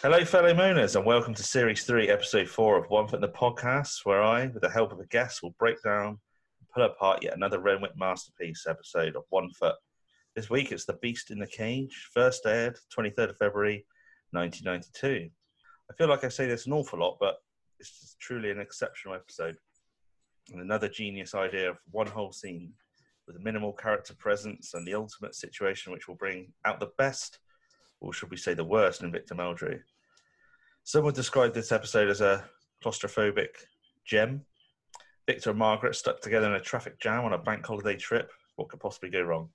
Hello, fellow mooners, and welcome to Series 3, Episode 4 of One Foot in the Podcast, where I, with the help of a guest, will break down and pull apart yet another Renwick masterpiece episode of One Foot. This week it's The Beast in the Cage, first aired 23rd of February 1992. I feel like I say this an awful lot, but it's truly an exceptional episode. And another genius idea of one whole scene with minimal character presence and the ultimate situation which will bring out the best, or should we say the worst, in Victor Meldrew. Some would describe this episode as a claustrophobic gem. Victor and Margaret stuck together in a traffic jam on a bank holiday trip. What could possibly go wrong?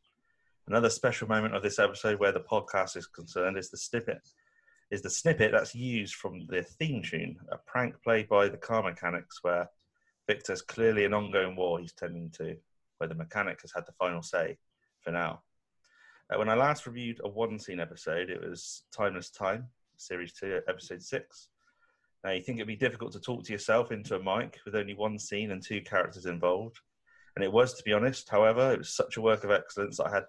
Another special moment of this episode where the podcast is concerned is the snippet. Is the snippet that's used from the theme tune, a prank played by the car mechanics where Victor's clearly an ongoing war he's tending to, where the mechanic has had the final say for now. Uh, when I last reviewed a one scene episode, it was Timeless Time, Series 2, Episode 6. Now, you think it'd be difficult to talk to yourself into a mic with only one scene and two characters involved. And it was, to be honest. However, it was such a work of excellence I had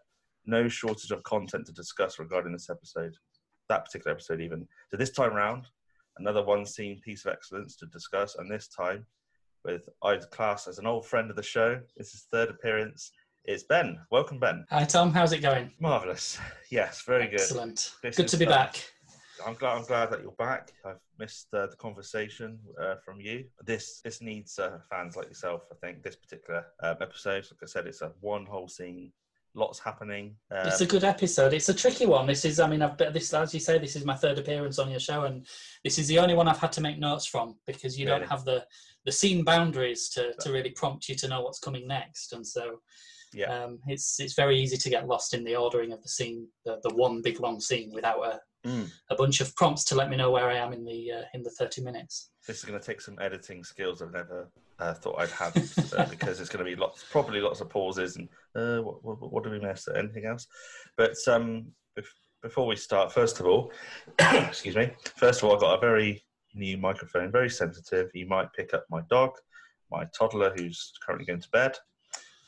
no shortage of content to discuss regarding this episode, that particular episode, even. So, this time round, another one scene piece of excellence to discuss, and this time with I'd class as an old friend of the show. This is third appearance. It's Ben. Welcome, Ben. Hi Tom, how's it going? Marvelous. Yes, very good. Excellent. Good to be uh, back. I'm glad. I'm glad that you're back. I've missed uh, the conversation uh, from you. This this needs uh, fans like yourself. I think this particular um, episode, like I said, it's a one whole scene, lots happening. Um, It's a good episode. It's a tricky one. This is, I mean, I've this as you say, this is my third appearance on your show, and this is the only one I've had to make notes from because you Really? don't have the the scene boundaries to to really prompt you to know what's coming next, and so yeah, um, it's it's very easy to get lost in the ordering of the scene, the the one big long scene without a. Mm. A bunch of prompts to let me know where I am in the uh, in the thirty minutes. this is going to take some editing skills I've never uh, thought I'd have uh, because it's going to be lots, probably lots of pauses and uh, what, what, what do we miss? Anything else? But um, bef- before we start, first of all, excuse me. First of all, I've got a very new microphone, very sensitive. You might pick up my dog, my toddler who's currently going to bed,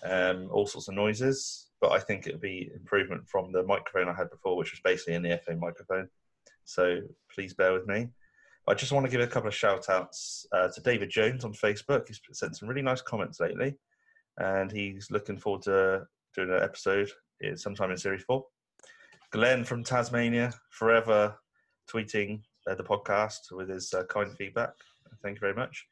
um, all sorts of noises. But I think it'll be improvement from the microphone I had before, which was basically an earphone microphone. So please bear with me. I just want to give a couple of shout outs uh, to David Jones on Facebook. He's sent some really nice comments lately, and he's looking forward to doing an episode uh, sometime in Series 4. Glenn from Tasmania, forever tweeting uh, the podcast with his uh, kind feedback. Thank you very much.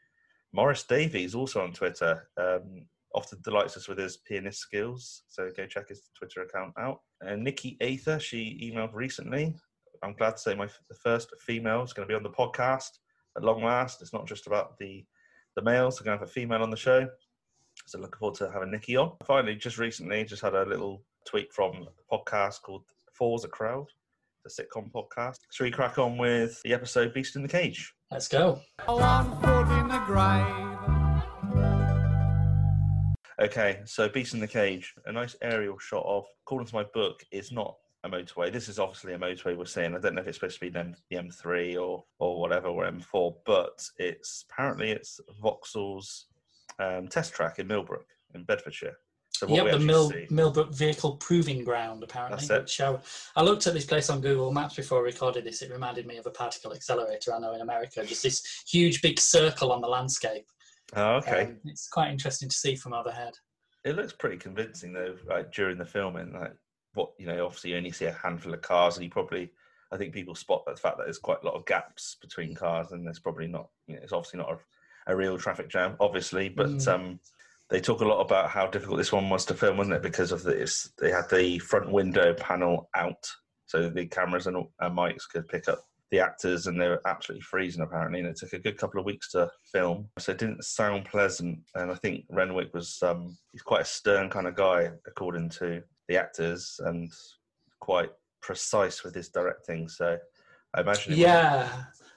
Morris Davies, also on Twitter, um, often delights us with his pianist skills, so go check his Twitter account out. And Nikki Aether, she emailed recently I'm glad to say my the first female is going to be on the podcast at long last. It's not just about the the males. We're going to have a female on the show. So looking forward to having Nikki on. Finally, just recently, just had a little tweet from a podcast called Falls a Crowd, the sitcom podcast. Should we crack on with the episode Beast in the Cage? Let's go. One foot in the grave. Okay, so Beast in the Cage, a nice aerial shot of, according to my book, it's not a motorway. This is obviously a motorway we're seeing. I don't know if it's supposed to be the, the M3 or or whatever or M4, but it's apparently it's Vauxhall's um, test track in Millbrook in Bedfordshire. So what Yep, we the Mill, see, Millbrook Vehicle Proving Ground, apparently. That's it. Which I, I looked at this place on Google Maps before I recorded this. It reminded me of a particle accelerator I know in America. Just this huge big circle on the landscape. oh, okay, Um, it's quite interesting to see from overhead. it looks pretty convincing though. Like during the filming, like what you know, obviously you only see a handful of cars, and you probably, I think people spot the fact that there's quite a lot of gaps between cars, and there's probably not, you know, it's obviously not a, a real traffic jam, obviously, but Mm. um, they talk a lot about how difficult this one was to film, wasn't it? Because of this, they had the front window panel out, so the cameras and, and mics could pick up the actors, and they were absolutely freezing apparently, and it took a good couple of weeks to film, so it didn't sound pleasant. And I think Renwick was um, he's quite a stern kind of guy, according to the actors, and quite precise with his directing. So I imagine, was- Yeah,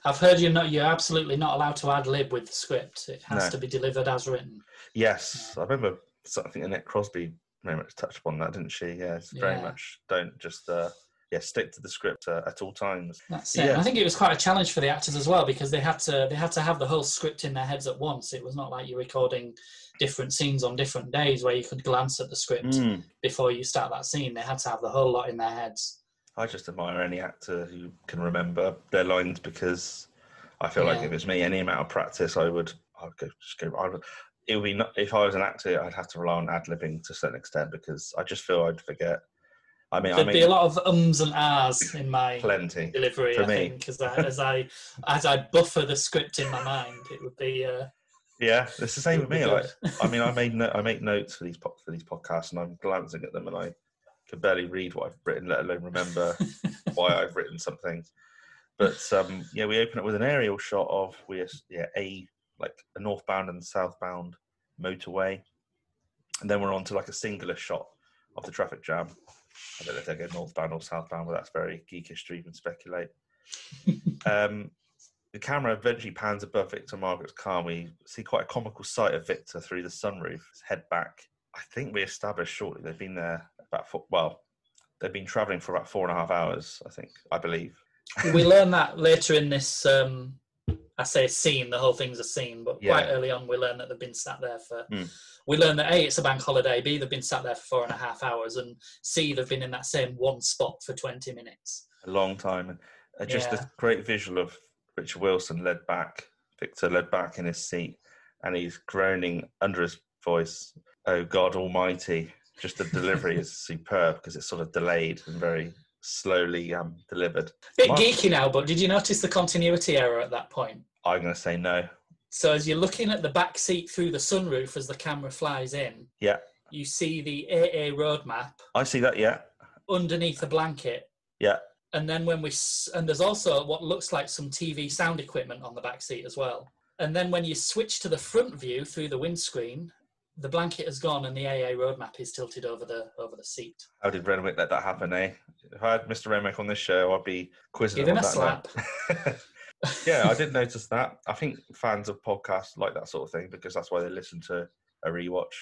I've heard you're not. You're absolutely not allowed to ad lib with the script. It has No. to be delivered as written. yes, I remember. So I think Annette Crosbie very much touched upon that, didn't she? Yeah, it's very Yeah. much don't just uh, yeah, stick to the script uh, at all times. That's it. Yeah. I think it was quite a challenge for the actors as well because they had to they had to have the whole script in their heads at once. It was not like you're recording different scenes on different days where you could glance at the script Mm. before you start that scene. They had to have the whole lot in their heads. I just admire any actor who can remember their lines because I feel like if it's me, any amount of practice, I would, I would go, just go. I would, it would be not, if I was an actor, I'd have to rely on ad libbing to a certain extent because I just feel I'd forget. I mean, There'd be a lot of ums and ahs in my plenty. delivery. For I me. think as I as I as I buffer the script in my mind, it would be. Uh, Yeah, it's the same with me. Like. I mean, I made no, I make notes for these po- for these podcasts, and I'm glancing at them, and I can barely read what I've written, let alone remember why I've written something. But um, yeah, we open up with an aerial shot of we yeah a like a northbound and southbound motorway, and then we're on to like a singular shot of the traffic jam. I don't know if they go northbound or southbound, but that's very geekish to even speculate. um, the camera eventually pans above Victor and Margaret's car. We see quite a comical sight of Victor through the sunroof, his head back. I think we established shortly they've been there about four, well, they've been travelling for about four and a half hours. I think, I believe. we learn that later in this. Um, I say scene. The whole thing's a scene, but quite early on, we learn that they've been sat there for. Hmm. We learn that a it's a bank holiday. B they've been sat there for four and a half hours, and C they've been in that same one spot for twenty minutes. A long time, and uh, just Yeah. a great visual of Richard Wilson led back, Victor led back in his seat, and he's groaning under his voice, "Oh God Almighty!" Just the delivery is superb because it's sort of delayed and very slowly um, delivered. Bit Mark- geeky now, but did you notice the continuity error at that point? I'm going to say no. So as you're looking at the back seat through the sunroof as the camera flies in, Yeah, you see the AA road map I see that. Yeah, underneath a blanket. yeah. And then when we s- and there's also what looks like some TV sound equipment on the back seat as well. And then when you switch to the front view through the windscreen, the blanket has gone and the AA roadmap is tilted over the over the seat. How did Renwick let that happen, eh? If I had Mr. Renwick on this show, I'd be quizzing Give him him a that slap. yeah, I did notice that. I think fans of podcasts like that sort of thing because that's why they listen to a rewatch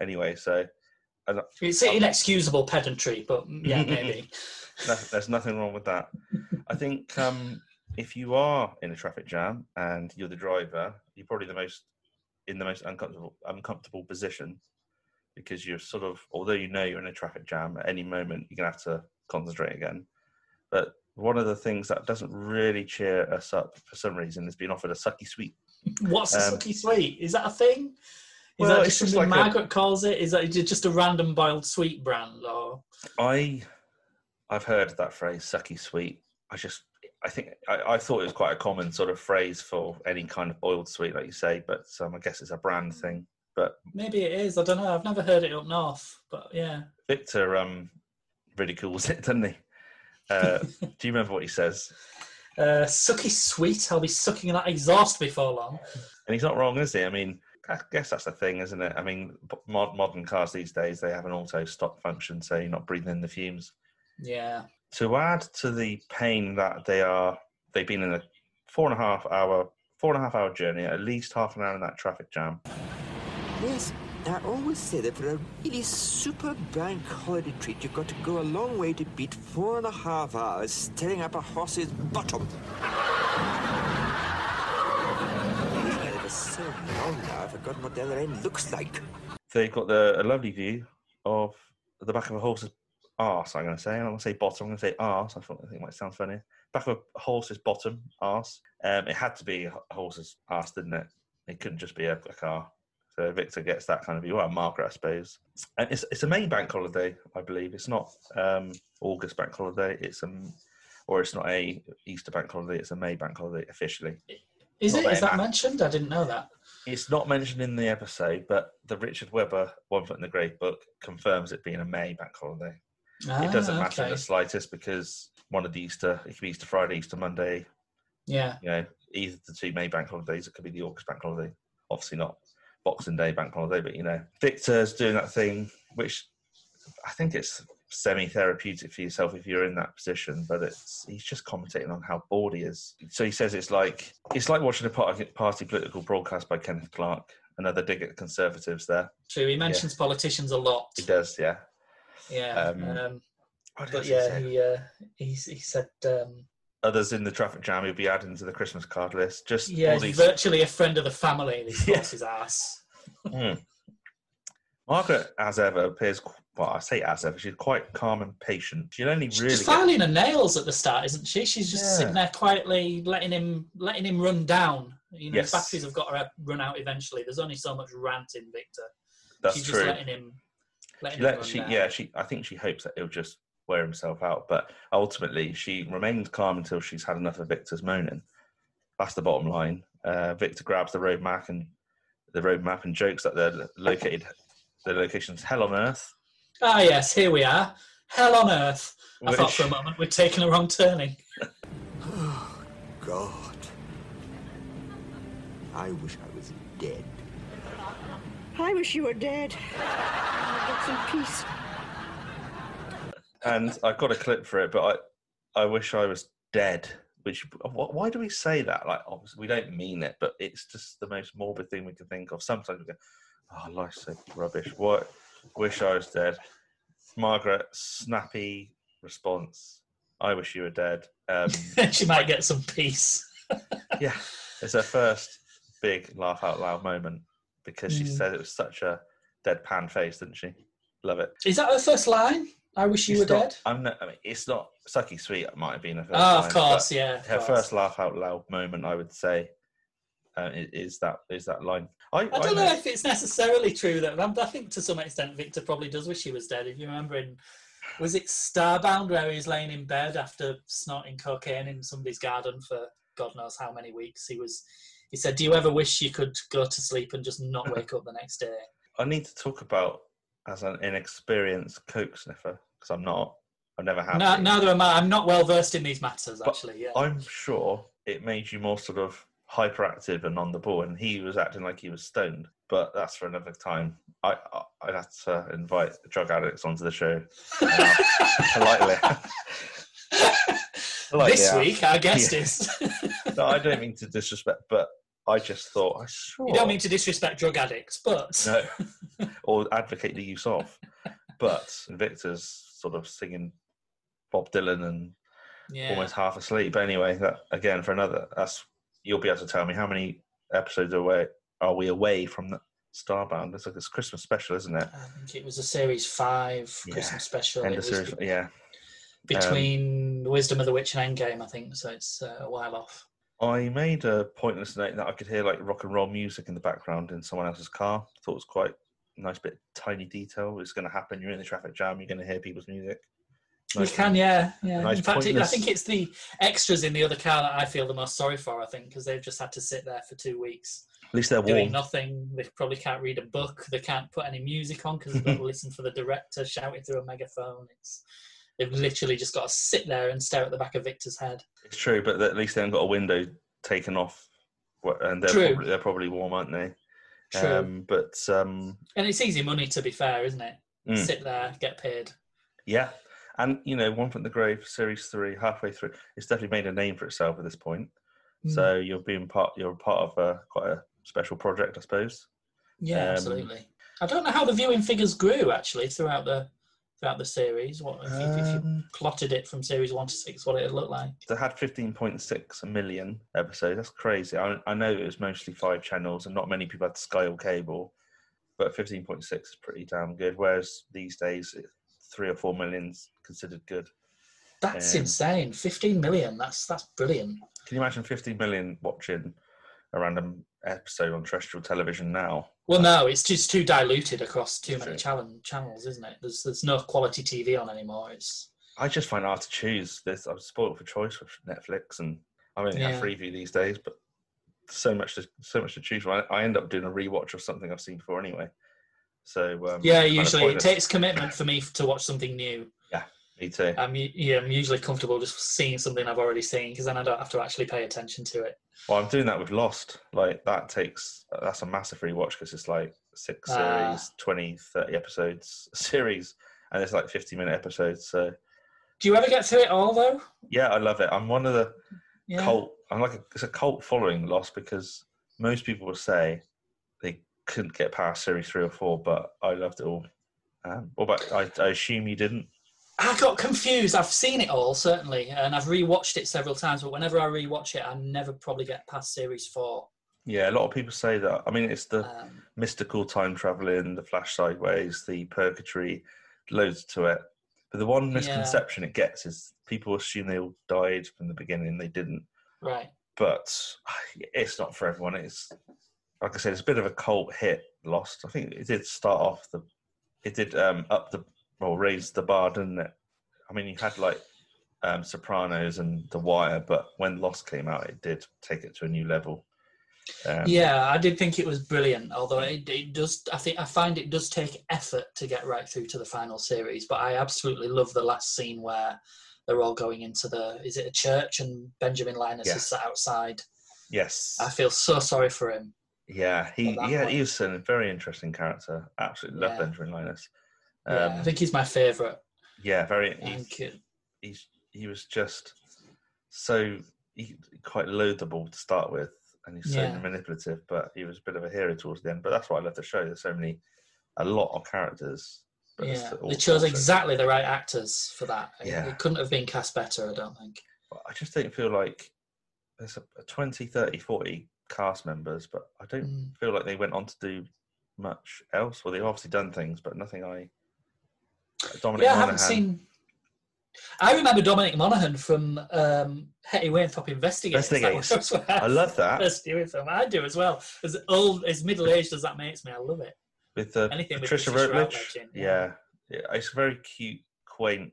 anyway. So and It's inexcusable pedantry, but yeah, maybe. no, there's nothing wrong with that. I think um, if you are in a traffic jam and you're the driver, you're probably the most in the most uncomfortable uncomfortable position because you're sort of although you know you're in a traffic jam at any moment you're gonna have to concentrate again. But one of the things that doesn't really cheer us up for some reason is being offered a sucky sweet. What's a Um, sucky sweet? Is that a thing? Is Well, that just something like a- Margaret calls it? Is that just a random boiled sweet brand or I I've heard that phrase sucky sweet. I just I think I, I thought it was quite a common sort of phrase for any kind of boiled sweet, like you say, but um, I guess it's a brand thing. But maybe it is? I don't know. I've never heard it up north, but yeah. Victor um, ridicules it, doesn't he? Uh, do you remember what he says? Uh, sucky sweet. I'll be sucking that exhaust before long. And he's not wrong, is he? I mean, I guess that's the thing, isn't it? I mean, mod- modern cars these days they have an auto stop function, so you're not breathing in the fumes. Yeah. To add to the pain that they are, they've been in a four and a half hour, four and a half hour journey, at least half an hour in that traffic jam. Yes, I always say that for a really super bank holiday treat, you've got to go a long way to beat four and a half hours staring up a horse's bottom. So long now, I've forgotten what the other end looks like. They've got the, a lovely view of the back of a horse's arse. I'm going to say. I'm going to say bottom. I'm going to say arse. I thought I think it might sound funny. Back of a horse's bottom arse. Um, it had to be a horse's arse, didn't it? It couldn't just be a, a car. So Victor gets that kind of view. Well, Margaret, I suppose. And it's it's a May bank holiday, I believe. It's not um, August bank holiday. It's um, or it's not a Easter bank holiday. It's a May bank holiday officially. Is Not it? Is that mentioned? I didn't know that. It's not mentioned in the episode, but the Richard Webber One Foot in the Grave book confirms it being a May bank holiday. It doesn't Ah, matter in okay. the slightest because one of the Easter, it could be Easter Friday, Easter Monday, Yeah. you know, either the two May bank holidays, it could be the August bank holiday. Obviously not Boxing Day bank holiday, but you know, Victor's doing that thing, which I think it's semi-therapeutic for yourself if you're in that position, but it's he's just commentating on how bored he is. So he says it's like it's like watching a party, party political broadcast by Kenneth Clarke. Another dig at conservatives there. True. He mentions politicians a lot. He does, yeah. Yeah. Um, Um, But yeah, say? he uh, he he said um, others in the traffic jam he'll be adding to the Christmas card list. Just yeah, all he's these. virtually a friend of the family. This Yeah. yeah. his ass. Mm. Margaret, as ever, appears. qu- Well, I say as ever, she's quite calm and patient. She'd only She's really. just get- filing her nails at the start, isn't she? She's just Yeah. sitting there quietly, letting him letting him run down. You know, Yes. his batteries have got to run out eventually. There's only so much rant in Victor. That's She's true. just letting. Letting him let, run she, down. yeah, she. I think she hopes that he'll just wear himself out, but ultimately she remains calm until she's had enough of Victor's moaning. That's the bottom line. Uh, Victor grabs the road map and the road map and jokes that they're located. The location's hell on earth. Ah, yes, here we are. Hell on earth. I thought for a moment we'd taken a wrong turning. oh, God. I wish I was dead. I wish you were dead. I'll get some peace. and I've got a clip for it, but I, I wish I was dead. Which, why do we say that? Like, obviously, we don't mean it, but it's just the most morbid thing we can think of. Sometimes we go, "Oh, life's so rubbish." What? Wish I was dead. Margaret, snappy response. I wish you were dead. Um, she might get some peace. yeah, it's her first big laugh out loud moment because she Mm. said it was such a deadpan face, didn't she? Love it. Is that her first line? I wish you It's were not- dead. I'm not, I mean, it's not sucky sweet. It might have been her first. Oh, line, of course, yeah. of Her course. first laugh out loud moment, I would say, uh, is that is that line. I, I don't know if it's necessarily true though. I'm- I think to some extent Victor probably does wish he was dead. If you remember in, was it Starbound where he was laying in bed after snorting cocaine in somebody's garden for God knows how many weeks? He was. He said, "Do you ever wish you could go to sleep and just not wake up the next day?" I need to talk about as an inexperienced coke sniffer because I'm not. I've never had. No, neither am I. I'm not well versed in these matters, But actually. Yeah. I'm sure it made you more sort of hyperactive and on the ball, and he was acting like he was stoned. But that's for another time. I, I I'd have to invite drug addicts onto the show uh, politely. Politely this week, our guest Yeah. is. No, I don't mean to disrespect, but I just thought I sure. you don't mean to disrespect drug addicts, but no, or advocate the use of. But Victor's sort of singing Bob Dylan and yeah. almost half asleep. Anyway, that again for another. That's you'll be able to tell me how many episodes away are we away from the Starbound? It's like it's Christmas special, isn't it? I think it was a series five Yeah. Christmas special. End of series, yeah. between Wisdom of the Witch and Endgame, I think. So it's uh, a while off. I made a pointless note that I could hear like rock and roll music in the background in someone else's car. Thought it was quite a nice bit tiny detail. It's going to happen. You're in the traffic jam. You're going to hear people's music. Nice you can, yeah, yeah. nice in fact, it, I think it's the extras in the other car that I feel the most sorry for. I think because they've just had to sit there for two weeks At least they're doing warm. nothing. They probably can't read a book. They can't put any music on because they've got to listen for the director shouting through a megaphone. It's they've literally just got to sit there and stare at the back of Victor's head. It's true, but at least they haven't got a window taken off, and they're probably, they're probably warm, aren't they? True. Um, but um, and it's easy money to be fair, isn't it? Mm. Sit there, get paid. yeah, and you know, One from the Grave, Series Three, halfway through, it's definitely made a name for itself at this point. Mm. So you're being part, you're part of a quite a special project, I suppose. Yeah, Um, absolutely. I don't know how the viewing figures grew actually throughout the throughout the series. What if you, if you Um, plotted it from series one to six? What it looked like? They had 15.6 million episodes. That's crazy. I, I know it was mostly five channels, and not many people had Sky or cable, but 15.6 is pretty damn good. Whereas these days, three or four million's considered good. That's Um, insane. Fifteen million. That's that's brilliant. Can you imagine 15 million watching a random episode on terrestrial television now? Well, no, it's just too diluted across too many channel, channels, isn't it? There's there's no quality TV on anymore. It's I just find it hard to choose. This I'm spoiled for choice with Netflix, and I only Yeah. have Freeview these days, but so much to so much to choose from. I, I end up doing a rewatch of something I've seen before anyway. So um, yeah, it's kind of usually it takes commitment for me to watch something new. Yeah, me too. I'm yeah, I'm usually comfortable just seeing something I've already seen because then I don't have to actually pay attention to it. Well, I'm doing that with Lost. Like that takes that's a massive rewatch because it's like six Ah. series, 20, 30 episodes a series, and it's like 50 minute episodes. So Do you ever get to it all though? yeah, I love it. I'm one of the Yeah. cult. I'm like a, it's a cult following Lost because most people will say they couldn't get past series three or four, but I loved it all. Um, what about? I, I assume you didn't. I got confused. I've seen it all certainly, and I've rewatched it several times. But whenever I rewatch it, I never probably get past series four. Yeah, a lot of people say that. I mean, it's the Um, mystical time traveling, the flash sideways, the purgatory, loads to it. But the one Yeah. misconception it gets is people assume they all died from the beginning. They didn't. right. But it's not for everyone. It's like I said, it's a bit of a cult hit. Lost. I think it did start off the. It did um, up the well raise the bar, didn't it? I mean, you had like um, Sopranos and The Wire, but when Lost came out, it did take it to a new level. Um, yeah, I did think it was brilliant. Although it, it does, I think I find it does take effort to get right through to the final series. But I absolutely love the last scene where they're all going into the. Is it a church and Benjamin Linus Yeah. is sat outside? Yes. I feel so sorry for him. Yeah, he yeah point. he was a very interesting character. Absolutely love Yeah. Benjamin Linus. Um, Yeah, I think he's my favourite. yeah, very. He's, think he's he was just so he, quite loathable to start with, and he's so Yeah. manipulative. But he was a bit of a hero towards the end. But that's what I love the show. There's so many, a lot of characters. Yeah, they chose exactly the right actors for that. It- Yeah. It couldn't have been cast better, I don't think. but I just don't feel like there's a, a 20, 30, 40 cast members, but I don't Mm. feel like they went on to do much else. Well, they've obviously done things, but nothing I. Dominic yeah, I haven't seen. I remember Dominic Monaghan from um, Hetty Wainthropp Investigates. Investigates. I love that first him. I do as well. As old, as middle aged as that makes me, I love it. with uh, anything with Patricia Routledge. Routledge yeah. yeah. yeah, it's very cute, quaint.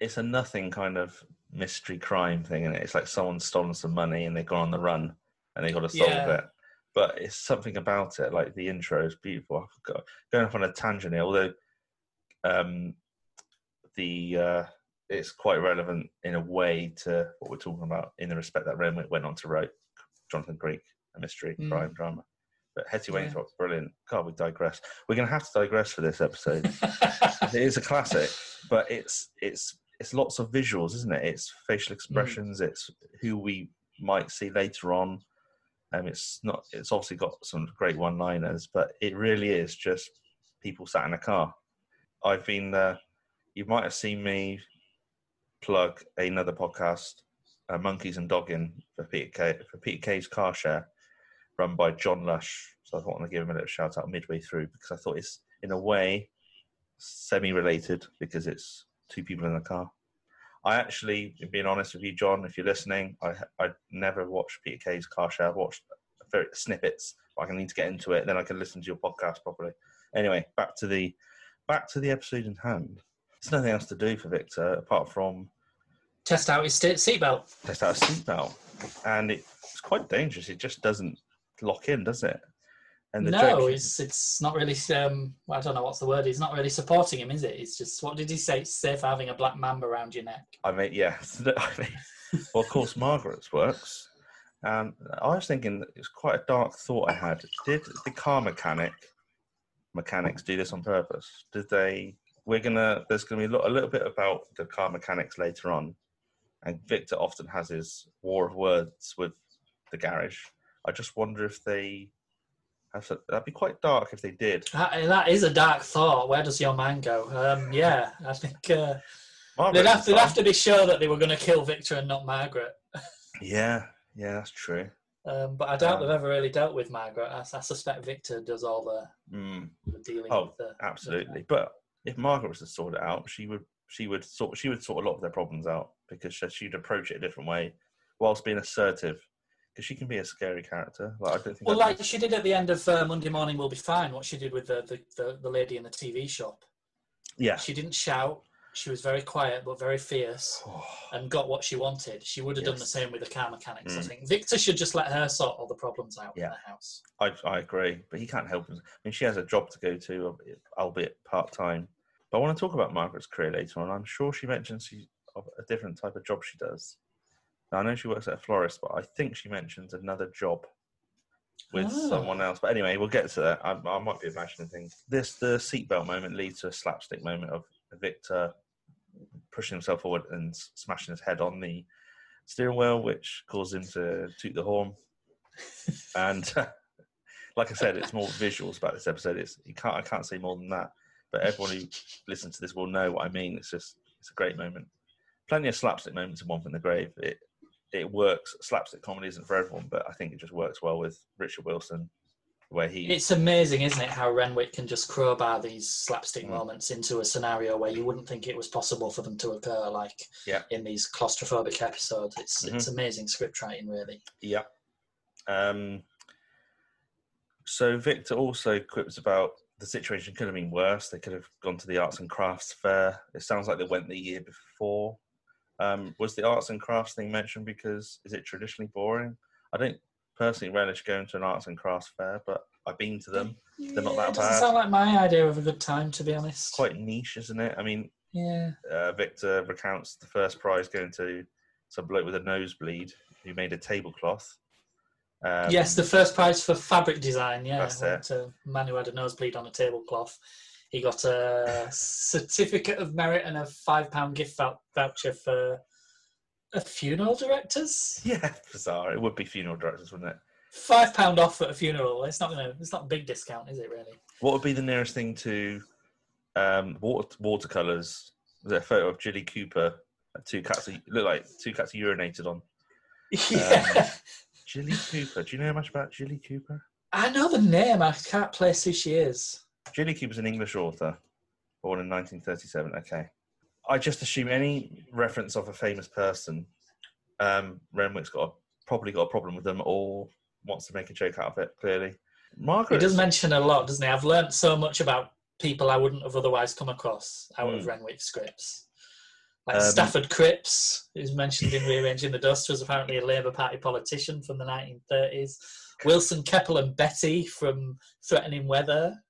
It's a nothing kind of mystery crime thing, and it? it's like someone's stolen some money and they've gone on the run and they've got to solve Yeah. it. But it's something about it, like the intro is beautiful. I've got, going off on a tangent here, although um, the uh, it's quite relevant in a way to what we're talking about in the respect that Renwick went on to write Jonathan Creek, a mystery Mm. crime drama. But Hetty Yeah. Wainthropp's brilliant. God, we digress. We're going to have to digress for this episode. it is a classic, but it's it's it's lots of visuals, isn't it? It's facial expressions. It's who we might see later on. Um, it's not. It's obviously got some great one-liners, but it really is just people sat in a car. I've been. Uh, you might have seen me plug another podcast, uh, Monkeys and Dogging for Peter Kay for Peter Kay's car share, run by John Lush. So I thought I'd give him a little shout out midway through because I thought it's in a way semi-related because it's two people in a car. I actually, being honest with you, John, if you're listening, I I never watched Peter Kay's car share. I've watched very snippets. But I need to get into it, then I can listen to your podcast properly. Anyway, back to the back to the episode in hand. There's nothing else to do for Victor apart from Test out his seatbelt. test out a seatbelt, and it's quite dangerous. It just doesn't lock in, does it? And the No, joke, it's it's not really. Um, well, I don't know what's the word. He's not really supporting him, is it? It's just what did he say? It's safe having a black mamba around your neck. I mean, yeah. I mean, well, of course, Margaret's works. And I was thinking it's quite a dark thought I had. Did the car mechanic mechanics do this on purpose? Did they? We're gonna. There's gonna be a, little bit about the car mechanics later on, and Victor often has his war of words with the garage. I just wonder if they have. To, that'd be quite dark if they did. That, that is a dark thought. Where does your man go? Um, yeah, I think uh, they'd, have, they'd have to be sure that they were going to kill Victor and not Margaret. Yeah, yeah, that's true. Um, but I doubt Um, they've ever really dealt with Margaret. I, I suspect Victor does all the, Mm. the dealing Oh, with the. Absolutely, but if Margaret was to sort it out, she would she would sort she would sort a lot of their problems out because she- she'd approach it a different way, whilst being assertive. Because she can be a scary character. Like I don't think. Well, like she did at the end of uh, Monday Morning Will Be Fine, what she did with the, the, the, the lady in the TV shop. yeah. She didn't shout. She was very quiet but very fierce and got what she wanted. She would have done the same with the car mechanics, I Mm. think. Victor should just let her sort all the problems out in the house. I I agree, but he can't help him. I mean, she has a job to go to, albeit- part time. But I want to talk about Margaret's career later on. I'm sure she mentions she, a different type of job she does. Now, I know she works at a florist, but I think she mentions another job with Ah. someone else. But anyway, we'll get to that. I, I might be imagining things. This the seatbelt moment leads to a slapstick moment of Victor pushing himself forward and smashing his head on the steering wheel, which caused him to toot the horn. and like I said, it's more visuals about this episode. It's you can't I can't say more than that. but everyone who listens to this will know what I mean. It's just it's a great moment. Plenty of slapstick moments in One from the Grave. It it works. Slapstick comedy isn't for everyone, but I think it just works well with Richard Wilson, where he It's amazing, isn't it, how Renwick can just crowbar these slapstick Mm. moments into a scenario where you wouldn't think it was possible for them to occur, like Yeah. in these claustrophobic episodes. It's it's Mhm. amazing script writing, really. Yeah. Um, so Victor also quips about the situation could have been worse. They could have gone to the arts and crafts fair. It sounds like they went the year before. Um, was the arts and crafts thing mentioned because is it traditionally boring? I don't personally relish going to an arts and crafts fair, but I've been to them. They're not that it doesn't bad. sound like my idea of a good time, to be honest. Quite niche, isn't it? I mean, Yeah. uh, Victor recounts the first prize going to some bloke with a nosebleed who made a tablecloth. Um, yes, the first prize for fabric design. Yeah, That's went to a man who had a nosebleed on a tablecloth. He got a certificate of merit and a five pound gift voucher for a funeral directors. Yeah, bizarre. It would be funeral directors, wouldn't it? Five pound off at a funeral. It's not gonna. It's not a big discount, is it? Really? What would be the nearest thing to um, water watercolors? Was there a photo of Jilly Cooper? Two cats look like two cats urinated on. Yeah. Jilly Cooper. Do you know much about Jilly Cooper? I know the name. I can't place who she is. Jilly Cooper's an English author, born in 1937. Okay. I just assume any reference of a famous person, um, Renwick's got a, probably got a problem with them or wants to make a joke out of it, clearly. Margaret. He does mention a lot, doesn't he? I've learnt so much about people I wouldn't have otherwise come across out of Hmm. Renwick scripts. Like Um, Stafford Cripps, who's mentioned in Rearranging the Dust, was apparently a Labour Party politician from the 1930s. Wilson Keppel and Betty from Threatening Weather,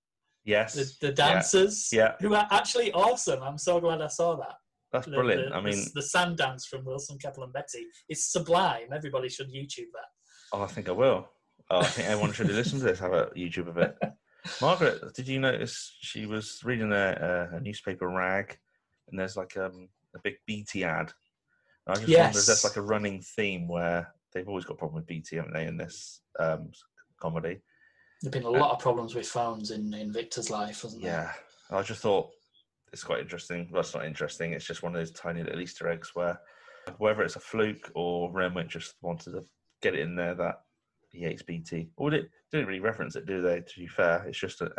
yes. the, the dancers, Yeah. who are actually awesome. I'm so glad I saw that. That's The- brilliant. the- I mean, the sand dance from Wilson Keppel and Betty is sublime. Everybody should YouTube that. Oh, I think I will. Oh, I think everyone should listen to this. Have a YouTube of it. Margaret, did you notice she was reading a, a, a newspaper rag, and there's like um, a big BT ad. And I just wonder if that's like a running theme where they've always got a problem with BT, haven't they, in this um, comedy? There've been a lot of problems with phones in, in Victor's life, hasn't there? Yeah, I just thought it's quite interesting. Well, it's not interesting. It's just one of those tiny little Easter eggs where, whether it's a fluke or Renwick just wanted to get it in there that he hates BT. Or they didn't really reference it, do they? To be fair, it's just a,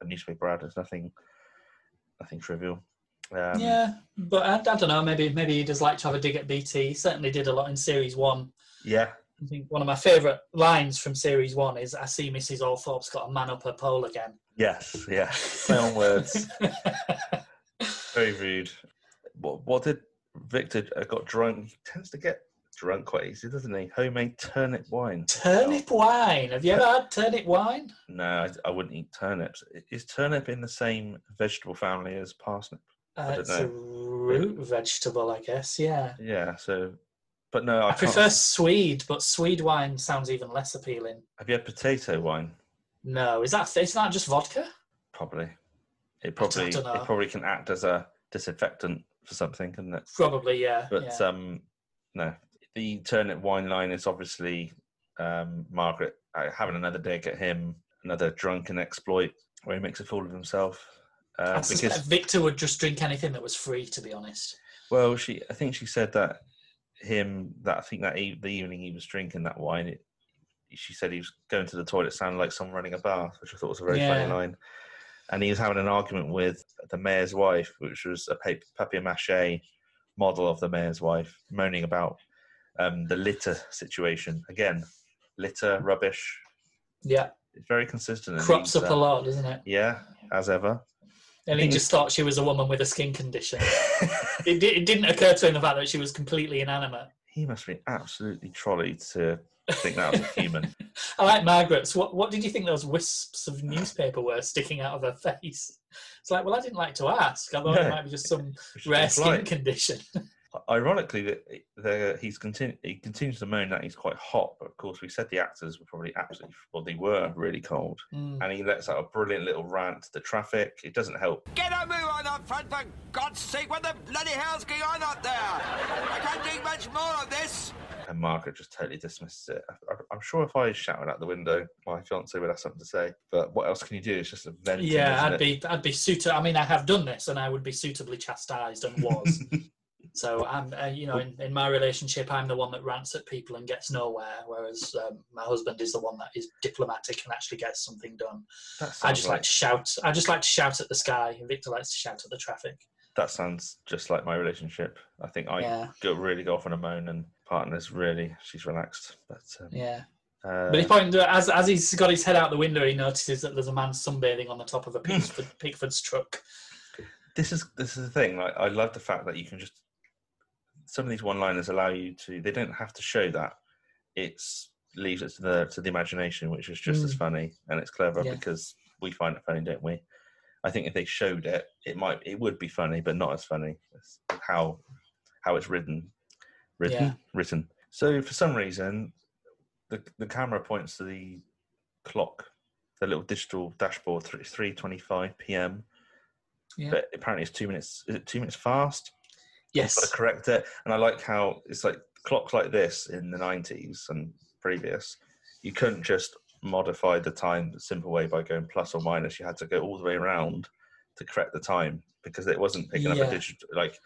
a newspaper ad. It's nothing, nothing trivial. Um, yeah, but I, I don't know. Maybe maybe he does like to have a dig at BT. He certainly did a lot in Series One. yeah, I think one of my favourite lines from Series One is, "I see Mrs. Althorpe's got a man up her pole again." yes, yeah. On words. Very rude. What, what did Victor uh, got drunk? He tends to get drunk quite easy, doesn't he? Homemade turnip wine. turnip wine. Have you ever had turnip wine? No, I, I wouldn't eat turnips. Is turnip in the same vegetable family as parsnip? Uh, it's know. a root vegetable, I guess. Yeah. Yeah, so, but no, I, I prefer Swede, but Swede wine sounds even less appealing. Have you had potato wine? No, is that is that just vodka? Probably. It probably don't know. it probably can act as a disinfectant for something, can it? Probably, yeah. But yeah. um, no, the turnip wine line is obviously um, Margaret uh, having another dig at him, another drunken exploit where he makes a fool of himself. Uh, because Victor would just drink anything that was free, to be honest. Well, she, I think she said that him, that I think that e- the evening he was drinking that wine, it, she said he was going to the toilet, sounded like someone running a bath, which I thought was a very Yeah. funny line. And he was having an argument with the mayor's wife, which was a papier mache model of the mayor's wife, moaning about um, the litter situation. Again, litter, rubbish. Yeah, It's very consistent. crops up uh, a lot, doesn't it? Yeah, as ever. And he just thought she was a woman with a skin condition. it, it didn't occur to him the fact that she was completely inanimate. he must be absolutely trolleyed to think that was a human. I like Margaret's. What What did you think those wisps of newspaper were sticking out of her face? It's like, well, I didn't like to ask. I thought No. it might be just some rare skin condition. Ironically, that the, he's continu- he continues to moan that he's quite hot, but of course we said the actors were probably absolutely well they were really cold, Mm. and he lets out a brilliant little rant to the traffic. It doesn't help. Get a move on up front, for God's sake! What the bloody hell's going on up there? I can't take much more of this. And Margaret just totally dismisses it. I, I, I'm sure if I shouted out the window, my fiance would have something to say. But what else can you do? It's just a venting. Yeah, I'd it? be I'd be suited. I mean, I have done this, and I would be suitably chastised and was. so I'm, uh, you know, in, in my relationship, I'm the one that rants at people and gets nowhere, whereas um, my husband is the one that is diplomatic and actually gets something done. I just like to shout. I just like to shout at the sky, and Victor likes to shout at the traffic. that sounds just like my relationship. I think I yeah, go really go off on a moan, and partner's really she's relaxed. But um, yeah. uh, But he pointed as as he's got his head out the window, he notices that there's a man sunbathing on the top of a Pickford, Pickford's truck. this is this is the thing. Like I love the fact that you can just some of these one-liners allow you to. They don't have to show that. It's leaves it to the to the imagination, which is just as Mm. funny and it's clever Yeah. because we find it funny, don't we? I think if they showed it, it might it would be funny, but not as funny as how how it's written, written, Yeah. written. So for some reason, the the camera points to the clock, the little digital dashboard, three twenty five p.m. Yeah. But apparently it's two minutes. Is it two minutes fast? Yes. got to correct it. And I like how it's like clocks like this in the 90s and previous, you couldn't just modify the time the simple way by going plus or minus. You had to go all the way around to correct the time because it wasn't picking up a digital, like,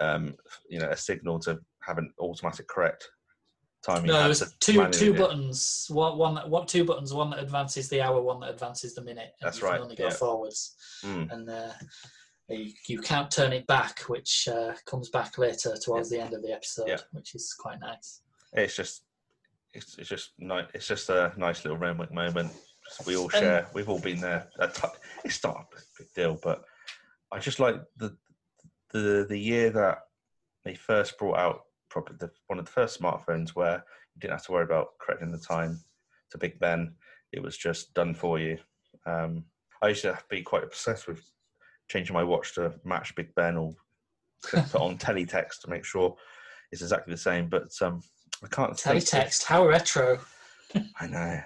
um, you know, a signal to have an automatic correct time. You No, there's to two two it. buttons. One one what two buttons? One that advances the hour, one that advances the minute. and That's you can right, Only go yeah. forwards, Mm. and uh, you, you can't turn it back, which uh, comes back later towards the end of the episode, Yeah. which is quite nice. It's just, it's, it's just nice. It's just a nice little Renwick moment. We all share. We've all been there. It's not a big deal, but I just like the the the year that they first brought out probably the, one of the first smartphones where you didn't have to worry about correcting the time to Big Ben. It was just done for you. Um, I used to be quite obsessed with changing my watch to match Big Ben or put on teletext to make sure it's exactly the same. But um, I can't Teletext, how retro. I know.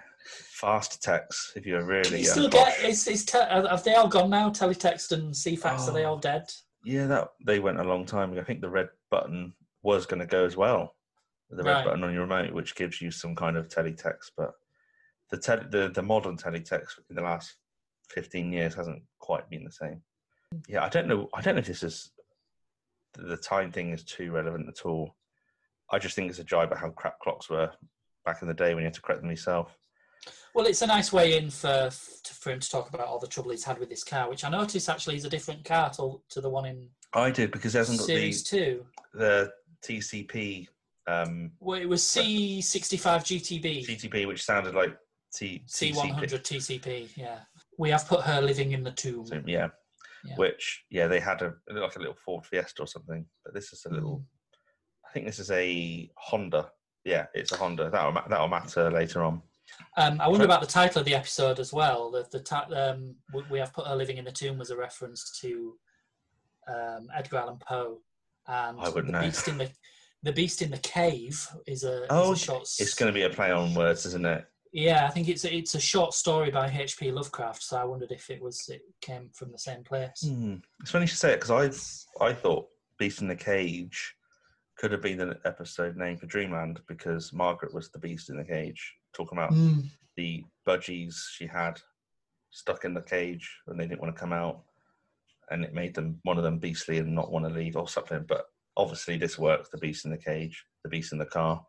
Fast text if you're really you uh, still get? posh. Is, is te- have they all gone now? Teletext and Ceefax are they Oh. all dead? Yeah, that they went a long time ago. I think the red button was going to go as well. The red Right. button on your remote, which gives you some kind of teletext, but the tele, the the modern teletext in the last fifteen years hasn't quite been the same. Yeah, I don't know. I don't know if this is the time thing is too relevant at all. I just think it's a jibe at how crap clocks were back in the day when you had to correct them yourself. Well, it's a nice way in for for him to talk about all the trouble he's had with this car, which I notice actually is a different car to, to the one in I did because it hasn't got the Two. the TCP um, Well, it was C65 GTB, TTP, which sounded like T C100 TCP. TCP. Yeah, we have put her living in the tomb. So, yeah. Yeah. which yeah, they had a like a little Ford Fiesta or something, but this is a little. Mm. I think this is a Honda. Yeah, it's a Honda. That'll that'll matter later on. Um, I wonder about the title of the episode as well. The the ti- um, we- we have put her living in the tomb was a reference to um, Edgar Allan Poe, and I wouldn't the know. beast in the the beast in the cave is a, is Oh, a short. It's going to be a play on words, isn't it? Yeah, I think it's a, it's a short story by H.P. Lovecraft. So I wondered if it was it came from the same place. Hmm. It's funny you should say it because I I thought Beast in the Cage could have been an episode name for Dreamland because Margaret was the Beast in the Cage, talking about Mm. the budgies she had stuck in the cage and they didn't want to come out and it made them one of them beastly and not want to leave or something but obviously this works the beast in the cage the beast in the car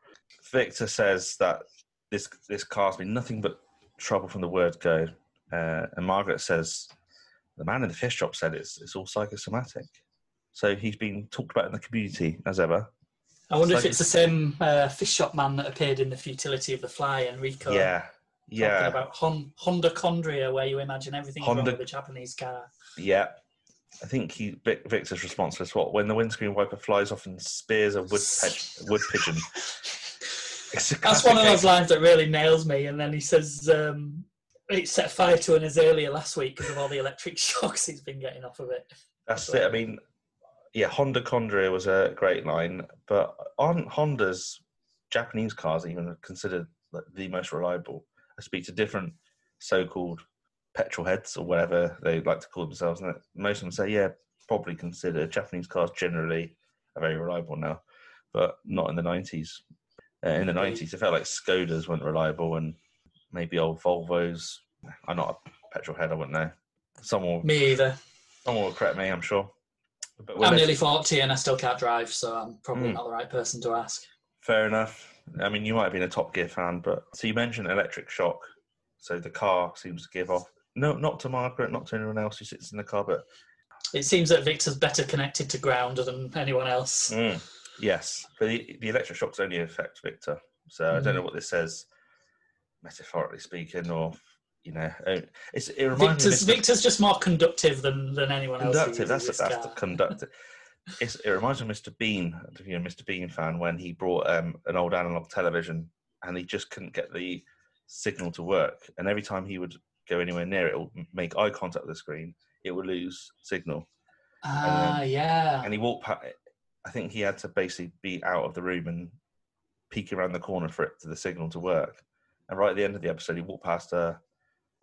victor says that this this car's been nothing but trouble from the word go uh, and margaret says the man in the fish shop said it's it's all psychosomatic so he's been talked about in the community as ever I wonder if it's the same uh, fish shop man that appeared in the Futility of the Fly, Enrico. yeah Talking yeah about Hon- Honda Chondria, where you imagine everything wrong Honda- with a Japanese car. Yeah. I think he Victor's response was what when the windscreen wiper flies off and spears a wood pe- wood pigeon. That's one of those lines that really nails me. And then he says um, it set fire to an Azalea last week because of all the electric shocks he's been getting off of it. That's it. I mean, yeah, Honda Condria was a great line, but aren't Honda's Japanese cars even considered like, the most reliable? I speak to different so-called petrol heads or whatever they like to call themselves, and most of them say, yeah, probably consider Japanese cars generally are very reliable now, but not in the nineties. Uh, in the 90s. It felt like Skodas weren't reliable and maybe old Volvos. I'm not a petrol head, I wouldn't know. Someone, Me either. someone will correct me, I'm sure. But I'm nearly 40 and I still can't drive, so I'm probably Mm. not the right person to ask. Fair enough. I mean, you might have been a Top Gear fan, but so you mentioned electric shock. So the car seems to give off. No, not to Margaret, not to anyone else who sits in the car, but It seems that Victor's better connected to ground than anyone else. Mm, yes. But the, the electric shocks only affect Victor. So I don't know what this says, metaphorically speaking, or you know, uh, it's it reminds Victor's, me. Victor's just more conductive than, than anyone else. conductive. That's uses the, this that's the conductive. It's, it reminds me of Mr. Bean, if you're a Mr. Bean fan, when he brought um, an old analog television and he just couldn't get the signal to work. And every time he would go anywhere near it, it would make eye contact with the screen. It would lose signal. Ah, yeah. And he walked past. I think he had to basically be out of the room and peek around the corner for it to the signal to work. And right at the end of the episode, he walked past a,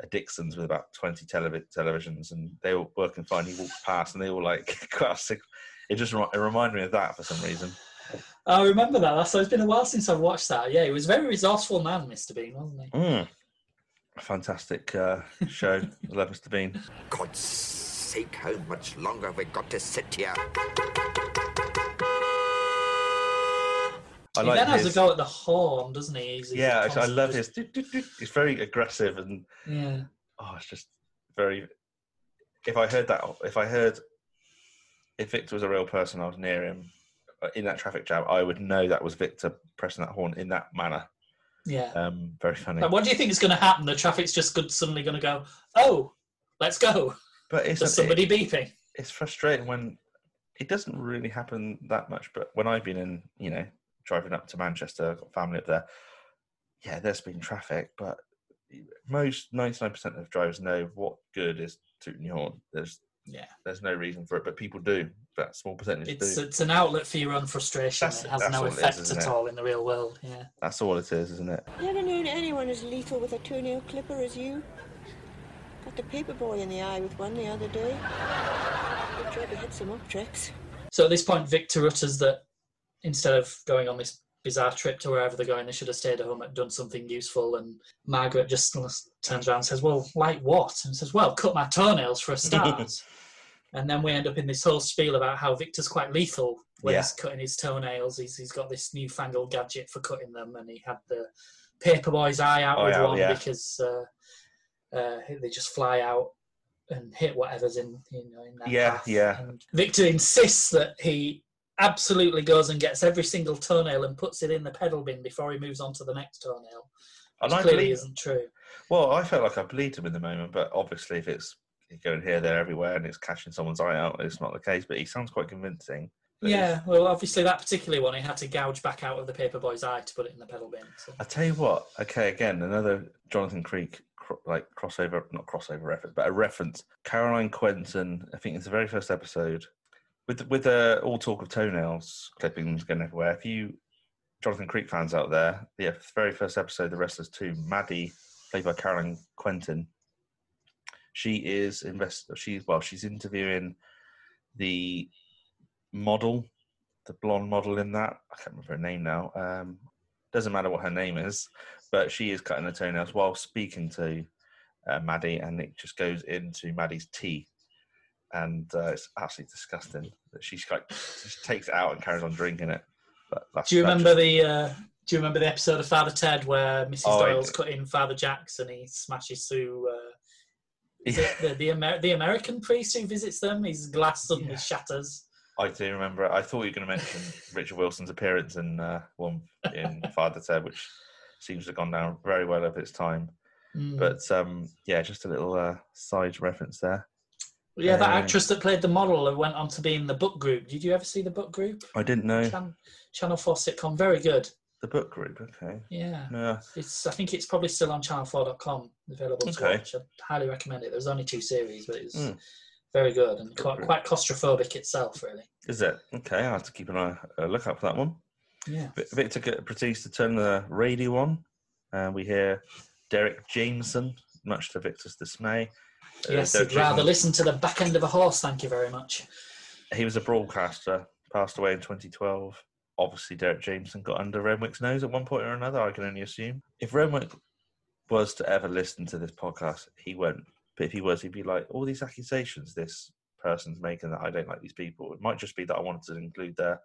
a Dixon's with about twenty televi- televisions, and they were working fine. He walked past, and they all like classic. It just it reminded me of that for some reason. I remember that. So it's been a while since I've watched that. Yeah, he was a very resourceful man, Mr. Bean, wasn't he? Mm. Fantastic uh, show. I love Mr. Bean. God's sake, how much longer have we got to sit here? I he like then has his. a go at the horn, doesn't he? He's- he's yeah, I, love his. It's very aggressive and Yeah. oh, it's just very. If I heard that, if I heard, if Victor was a real person, I was near him uh, in that traffic jam, I would know that was Victor pressing that horn in that manner. Yeah. Um, very funny. Like, what do you think is going to happen? The traffic's just good, suddenly going to go, oh, let's go. But it's There's somebody beeping. it's frustrating when it doesn't really happen that much. But when I've been in, you know, driving up to Manchester, I've got family up there. Yeah, there's been traffic, but most ninety nine percent of drivers know what good is tooting your horn. There's Yeah. there's no reason for it, but people do. That small percentage It's, do. it's an outlet for your own frustration. That's- it has no what it is, effect isn't at it? all in the real world. Yeah. That's all it is, isn't it? Never known anyone as lethal with a toenail clipper as you. Got the paper boy in the eye with one the other day. Good job he had some up tricks. So at this point, Victor utters that instead of going on this bizarre trip to wherever they're going, they should have stayed at home and done something useful. And Margaret just turns around and says, Well, like what? And says, Well, cut my toenails for a start. and then we end up in this whole spiel about how Victor's quite lethal when Yeah. he's cutting his toenails. He's, he's got this newfangled gadget for cutting them, and he had the paperboy's eye out Eye with one yeah. because uh, uh, they just fly out and hit whatever's in you know in that Yeah, path. yeah. And Victor insists that he absolutely goes and gets every single toenail and puts it in the pedal bin before he moves on to the next toenail. And I clearly believe, isn't true. well, I felt like I believed him in the moment, but obviously, if it's going here, there, everywhere, and it's catching someone's eye out, it's not the case. But he sounds quite convincing. Yeah, well, obviously that particular one, he had to gouge back out of the paperboy's eye to put it in the pedal bin. So. I tell you what. Okay, again, another Jonathan Creek cro- like crossover, not crossover reference, but a reference. Caroline Quentin. I think it's the very first episode with with the all talk of toenails clippings going everywhere. If you Jonathan Creek fans out there, the very first episode, The Wrestler's Tomb, Maddie, played by Caroline Quentin. She is invest. She's well. She's interviewing the model, the blonde model in that. I can't remember her name now. Um, doesn't matter what her name is, but she is cutting her toenails while speaking to uh, Maddie, and it just goes into Maddie's tea, and uh, it's absolutely disgusting that she's like just takes it out and carries on drinking it. But that's, Do you remember just- the uh, Do you remember the episode of Father Ted where Mrs. Oh, Doyle's cutting Father Jacks and he smashes through? Uh, is Yeah. it the the, Amer- the American priest who visits them? His glass suddenly Yeah. shatters. I do remember. it. I thought you were going to mention Richard Wilson's appearance in uh, one in Father Ted, which seems to have gone down very well of its time. Mm. But um, yeah, just a little uh, side reference there. Yeah, that uh, actress that played the model that went on to be in the book group. Did you ever see the book group? I didn't know Chan- Channel Four sitcom, very good. the book group. Okay, Yeah, no, it's. I think it's probably still on channel4.com available to Okay. watch. I highly recommend it. There's only two series, but it's Mm. very good and quite, quite claustrophobic itself, really. is it okay? I have to keep an eye, a look out for that one. Yeah. Victor proceeds to turn the radio on, and we hear Derek Jameson, much to Victor's dismay. Uh, Yes, Derek I'd rather listen to the back end of a horse. Thank you very much. He was a broadcaster, passed away in 2012. obviously Derek Jameson got under Renwick's nose at one point or another. I can only assume. If Renwick was to ever listen to this podcast, he won't. But if he was, he'd be like, all these accusations this person's making that I don't like these people. It might just be that I wanted to include their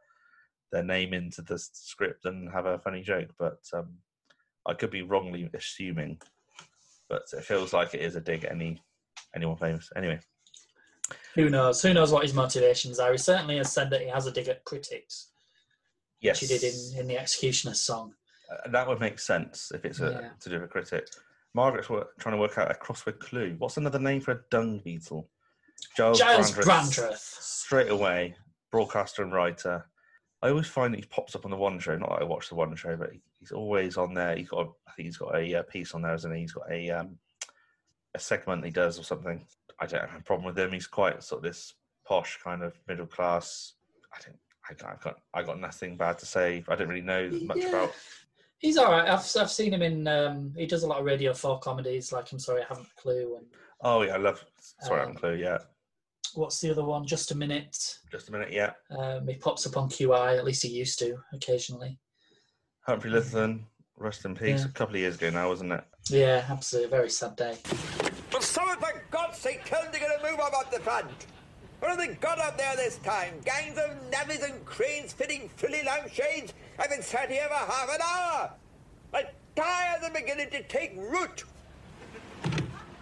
their name into the script and have a funny joke, but um, I could be wrongly assuming. But it feels like it is a dig at any anyone famous. Anyway, Who knows? Who knows what his motivations are? He certainly has said that he has a dig at critics, yes, which he did in, in the Executioner's song. Uh, that would make sense if it's a, Yeah. to do with a critic. Margaret's wor- trying to work out a crossword clue. What's another name for a dung beetle? Giles, Giles Brandreth. Brandreth. Straight away, broadcaster and writer. I always find that he pops up on the one show. Not that I watch the one show, but he- he's always on there. He's got, a, I think he's got a uh, piece on there, isn't he? He's got a um, a segment he does or something. I don't have a problem with him. He's quite sort of this posh kind of middle class. I don't. I got, I've got, I got nothing bad to say. I don't really know much Yeah. about. He's all right. I've, I've seen him in. Um, he does a lot of Radio Four comedies, like I'm sorry, I haven't a clue. And Oh yeah, I love. Sorry, I Um, haven't a clue. Yeah, what's the other one? Just a minute. just a minute. Yeah, Um, he pops up on QI. At least he used to occasionally. Humphrey Lyttelton, rest in peace. Yeah. A couple of years ago now, wasn't it? Yeah, absolutely. Very sad day. Will someone, for God's sake, tell them to get a move up at the front? What have they got up there this time? Gangs of navvies and cranes fitting frilly lampshades? I've been sat here for half an hour. My tires are beginning to take root.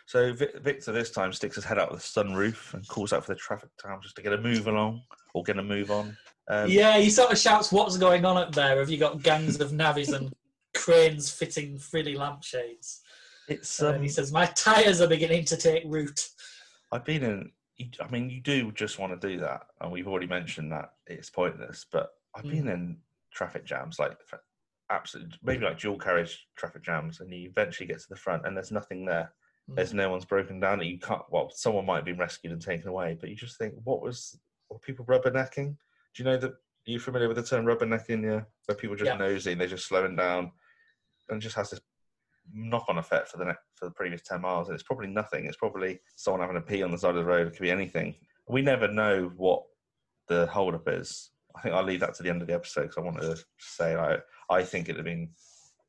So Vic- Victor this time sticks his head out of the sunroof and calls out for the traffic town just to get a move along or get a move on. Um, Yeah, he sort of shouts, "What's going on up there? Have you got gangs of navvies and cranes fitting frilly lampshades?" it's. And Um, he says, "My tyres are beginning to take root." I've been in. I mean, you do just want to do that, and we've already mentioned that it's pointless. But I've been in traffic jams, like absolutely, maybe like dual carriage traffic jams, and you eventually get to the front, and there's nothing there. There's no one's broken down. and You can't. Well, someone might have been rescued and taken away, but you just think, what was? Were people rubbernecking? Do you know that? Are you familiar with the term rubbernecking? Yeah, where people just Yeah. nosy and they're just slowing down, and it just has this knock-on effect for the next for the previous ten miles. And it's probably nothing. It's probably someone having a pee on the side of the road. It could be anything. We never know what the hold-up is. I think I'll leave that to the end of the episode because I wanted to say like I think it'd have been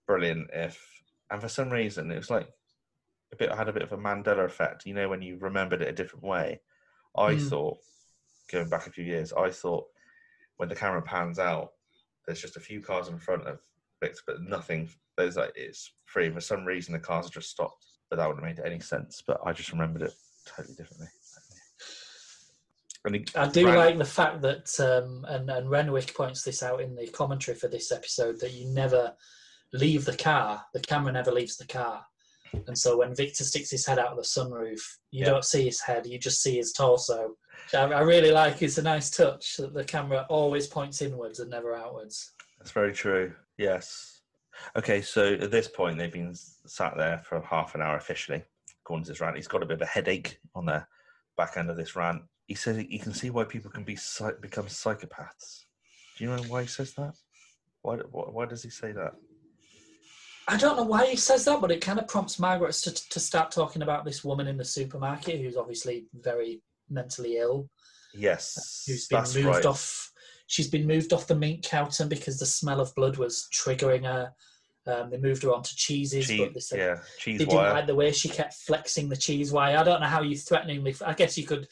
brilliant if, and for some reason it was like a bit. I had a bit of a Mandela effect. You know, when you remembered it a different way. I Mm. thought, going back a few years, I thought when the camera pans out, there's just a few cars in front of Victor, but nothing. There's like it's free. For some reason, the cars have just stopped. But that wouldn't have made any sense. But I just remembered it totally differently. And I do ran- like the fact that, um, and, and Renwick points this out in the commentary for this episode, that you never leave the car. The camera never leaves the car. And so when Victor sticks his head out of the sunroof, you Yeah. don't see his head, you just see his torso. I, I really like. It's a nice touch that the camera always points inwards and never outwards. That's very true. Yes. Okay, so at this point, they've been sat there for half an hour officially, according to this rant. He's got a bit of a headache on the back end of this rant. He says he can see why people can be become psychopaths. Do you know why he says that? Why, why, why does he say that? I don't know why he says that, but it kind of prompts Margaret to, to start talking about this woman in the supermarket who's obviously very mentally ill. Yes, who's been moved right. off. She's been moved off the meat counter because the smell of blood was triggering her. Um, they moved her on to cheeses, Cheese, but they said yeah, they didn't wire. like the way she kept flexing the cheese wire. I don't know how you threateningly. I guess you could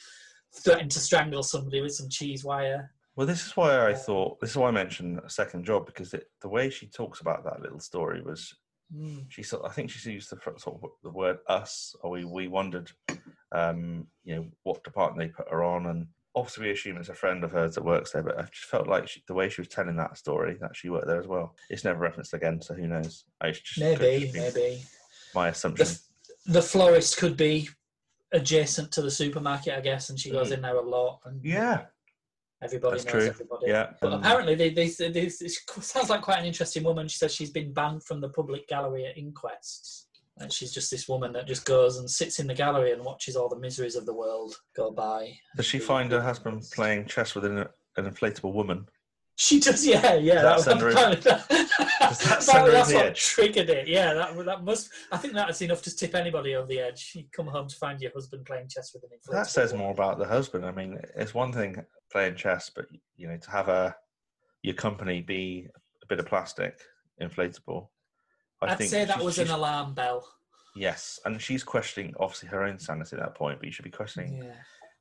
threaten to strangle somebody with some cheese wire. Well, this is why I thought this is why I mentioned a second job because it, the way she talks about that little story was Mm. she sort. I think she used the sort of the word "us," or we we wondered, um, you know, what department they put her on, and obviously we assume it's a friend of hers that works there. But I just felt like she, the way she was telling that story that she worked there as well. It's never referenced again, so who knows? I just Maybe, maybe my assumption. the, the florist could be adjacent to the supermarket, I guess, and she goes Mhm. in there a lot. And yeah, everybody that's knows true. everybody. Yeah, But um, apparently, they, they, they, this sounds like quite an interesting woman. She says she's been banned from the public gallery at inquests. And she's just this woman that just goes and sits in the gallery and watches all the miseries of the world go by. does she find her husband playing chess with an, an inflatable woman? She does, yeah, yeah. That that, that apparently that's what edge? triggered it. Yeah, that that must. I think that's enough to tip anybody over the edge. You come home to find your husband playing chess with an inflatable. That says more about the husband. I mean, it's one thing playing chess, but you know, to have a your company be a bit of plastic, inflatable. I I'd say that was an alarm bell. Yes, and she's questioning obviously her own sanity at that point, but you should be questioning Yeah.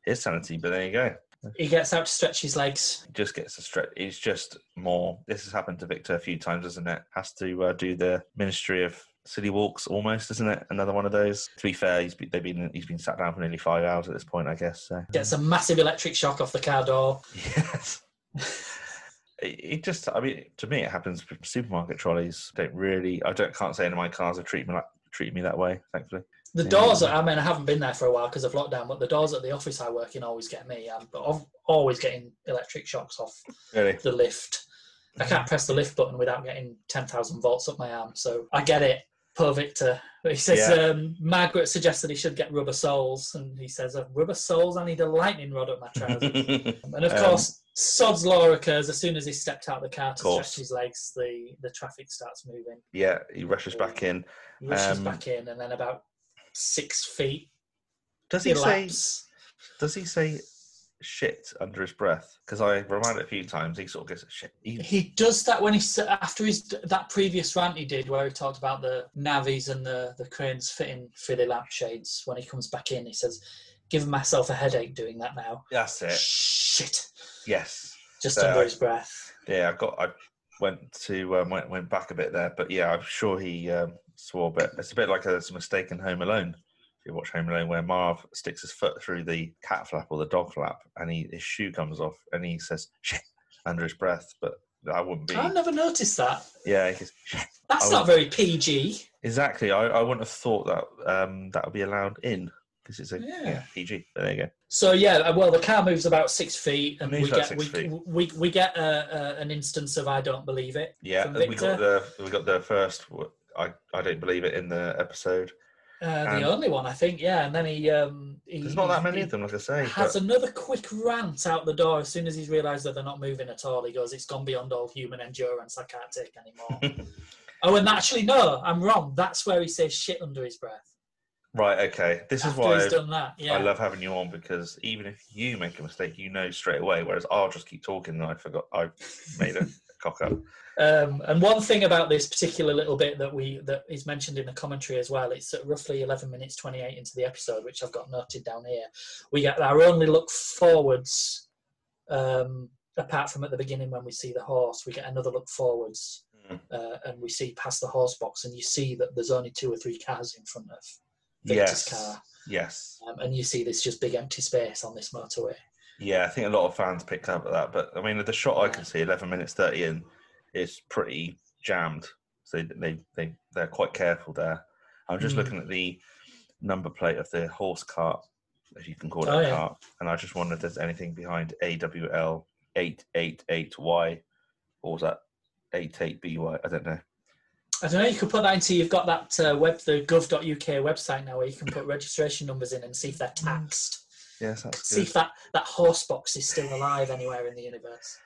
his sanity. But there you go. He gets out to stretch his legs. He just gets a stretch. It's just more. This has happened to Victor a few times, isn't it? Has to uh, do the Ministry of Silly Walks almost, isn't it? Another one of those. To be fair, he's been, they've been he's been sat down for nearly five hours at this point, I guess. So. Gets a massive electric shock off the car door. Yes. It just, I mean, to me, it happens with supermarket trolleys. Don't really, I don't, can't say any of my cars are treated me like treated me that way. Thankfully, The Yeah. doors, I mean, I haven't been there for a while because of lockdown, but the doors at the office I work in always get me. But I'm always getting electric shocks off really. the lift. I can't press the lift button without getting 10,000 volts up my arm. So I get it. Poor Victor. He says Yeah. um, Margaret suggested he should get rubber soles, and he says, "Rubber soles? I need a lightning rod up my trousers." and of Um, course, Sod's law occurs as soon as he stepped out of the car to stretch his legs. The the traffic starts moving. yeah, he rushes back in. He rushes Um, back in, and then about six feet Does he say? Does he say shit under his breath? Because I reminded a few times he sort of gets shit. He, He does that when he after his that previous rant he did where he talked about the navvies and the the cranes fitting Philly lampshades. When he comes back in, he says, "Giving myself a headache doing that now." that's it. Shit, Yes. just So under I- his breath. Yeah, I got. I went to um, went went back a bit there, but yeah, I'm sure he um, swore a bit. It's a bit like a, it's a mistake in Home Alone. If you watch Home Alone, where Marv sticks his foot through the cat flap or the dog flap, and he his shoe comes off, and he says "shit" under his breath, but that wouldn't be. I never noticed that. Yeah, he goes, That's not very PG. exactly. I, I wouldn't have thought that um, that would be allowed in because it's a yeah. Yeah. PG. But there you go. So yeah, uh, well, the car moves about six feet, and we get we, feet. we we get uh, uh, an instance of I don't believe it. Yeah, we got the we got the first. I I don't believe it in the episode. Uh, the only one, I think, yeah. And then he, um, he There's not that many of them, like I say. has but- another quick rant out the door as soon as he's realised that they're not moving at all. He goes, "It's gone beyond all human endurance. I can't take anymore." oh, and actually, no, I'm wrong. That's where he says shit under his breath. Right. Okay. This is After why he's I, done that, yeah. I love having you on because even if you make a mistake, you know straight away. Whereas I'll just keep talking and I forgot I made a cock up. Um, and one thing about this particular little bit that we that is mentioned in the commentary as well, it's at roughly 11 minutes 28 into the episode, which I've got noted down here. We get our only look forwards, um, apart from at the beginning when we see the horse. We get another look forwards, Mm. uh, and we see past the horse box, and you see that there's only two or three cars in front of Victor's Yes. car, Yes. um, and you see this just big empty space on this motorway. Yeah. I think a lot of fans picked up at that, but I mean, the shot I can see, 11 minutes 30 in, is pretty jammed. So they they, they they're quite careful there. I'm just Mm. looking at the number plate of the horse cart, if you can call it Oh, a yeah. cart, and I just wonder if there's anything behind AWL 888Y or was that 88BY? I don't know. I don't know. You could put that into. You've got that uh, web, the gov.uk website now, where you can put registration numbers in and see if they're taxed. Yes, that's See good. if that that horse box is still alive anywhere in the universe.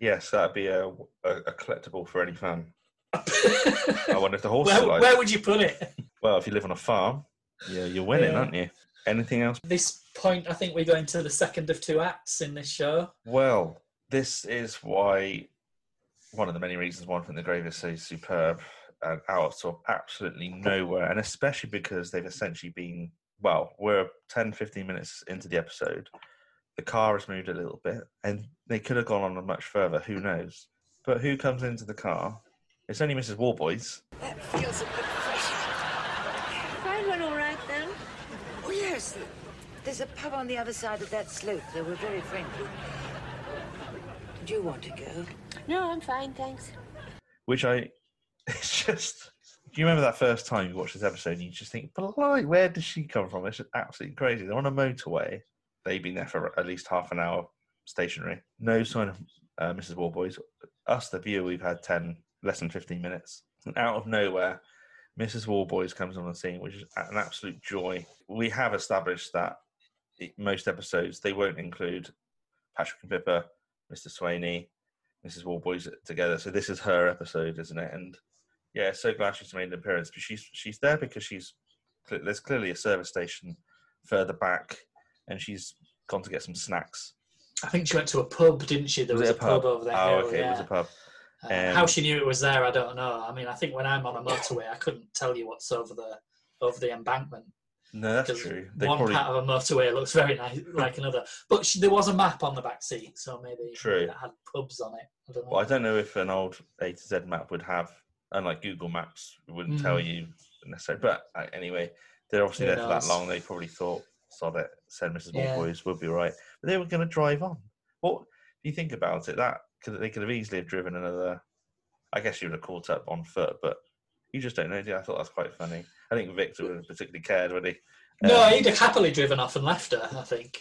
Yes, that'd be a, a, a collectible for any fan. I wonder if the horse is where, where would you put it? Well, if you live on a farm, yeah, you're winning, Yeah. aren't you? Anything else? This point, I think we're going to the second of two acts in this show. Well, this is why one of the many reasons why I think the grave is so superb and out of absolutely nowhere, and especially because they've essentially been well, we're 10, 15 minutes into the episode. The car has moved a little bit, and they could have gone on much further. Who knows? But who comes into the car? It's only Mrs. Warboys. That feels a bit fresh. Find one all right then. Oh, yes. There's a pub on the other side of that slope. They were very friendly. Do you want to go? No, I'm fine, thanks. which I it's just do you remember that first time you watched this episode and you just think, but like, where does she come from? It's absolutely crazy. They're on a motorway. They've been there for at least half an hour stationary. No sign of uh, Mrs. Warboys. Us, the viewer, we've had 10, less than 15 minutes. And out of nowhere, Mrs. Warboys comes on the scene, which is an absolute joy. We have established that most episodes, they won't include Patrick and Pippa, Mr. Swainey, Mrs. Warboys together. So this is her episode, isn't it? And yeah, so glad she's made an appearance. But she's she's there because she's there's clearly a service station further back, and she's gone to get some snacks. I think she went to a pub, didn't she? There was, it a pub, over there. Oh, hill, okay, it was a pub. Uh, Um, how she knew it was there, I don't know. I mean, I think when I'm on a motorway, I couldn't tell you what's over the over the embankment No, that's true. They one probably part of a motorway looks very nice, like another. But she, there was a map on the back seat, so maybe True. it had pubs on it. I don't know. Well, I don't know if an old A to Z map would have, unlike Google Maps, wouldn't tell Mm. you necessarily. But uh, anyway, they're obviously Who there for that long. They probably thought, sod it, said Mrs. Yeah. Boys would be right. But they were going to drive on. What, if you think about it, that could, they could have easily have driven another, I guess you would have caught up on foot, but you just don't know. do you? I thought that's quite funny. I think Victor would have particularly cared, would he? no, Um, he'd have happily driven off and left her. I think.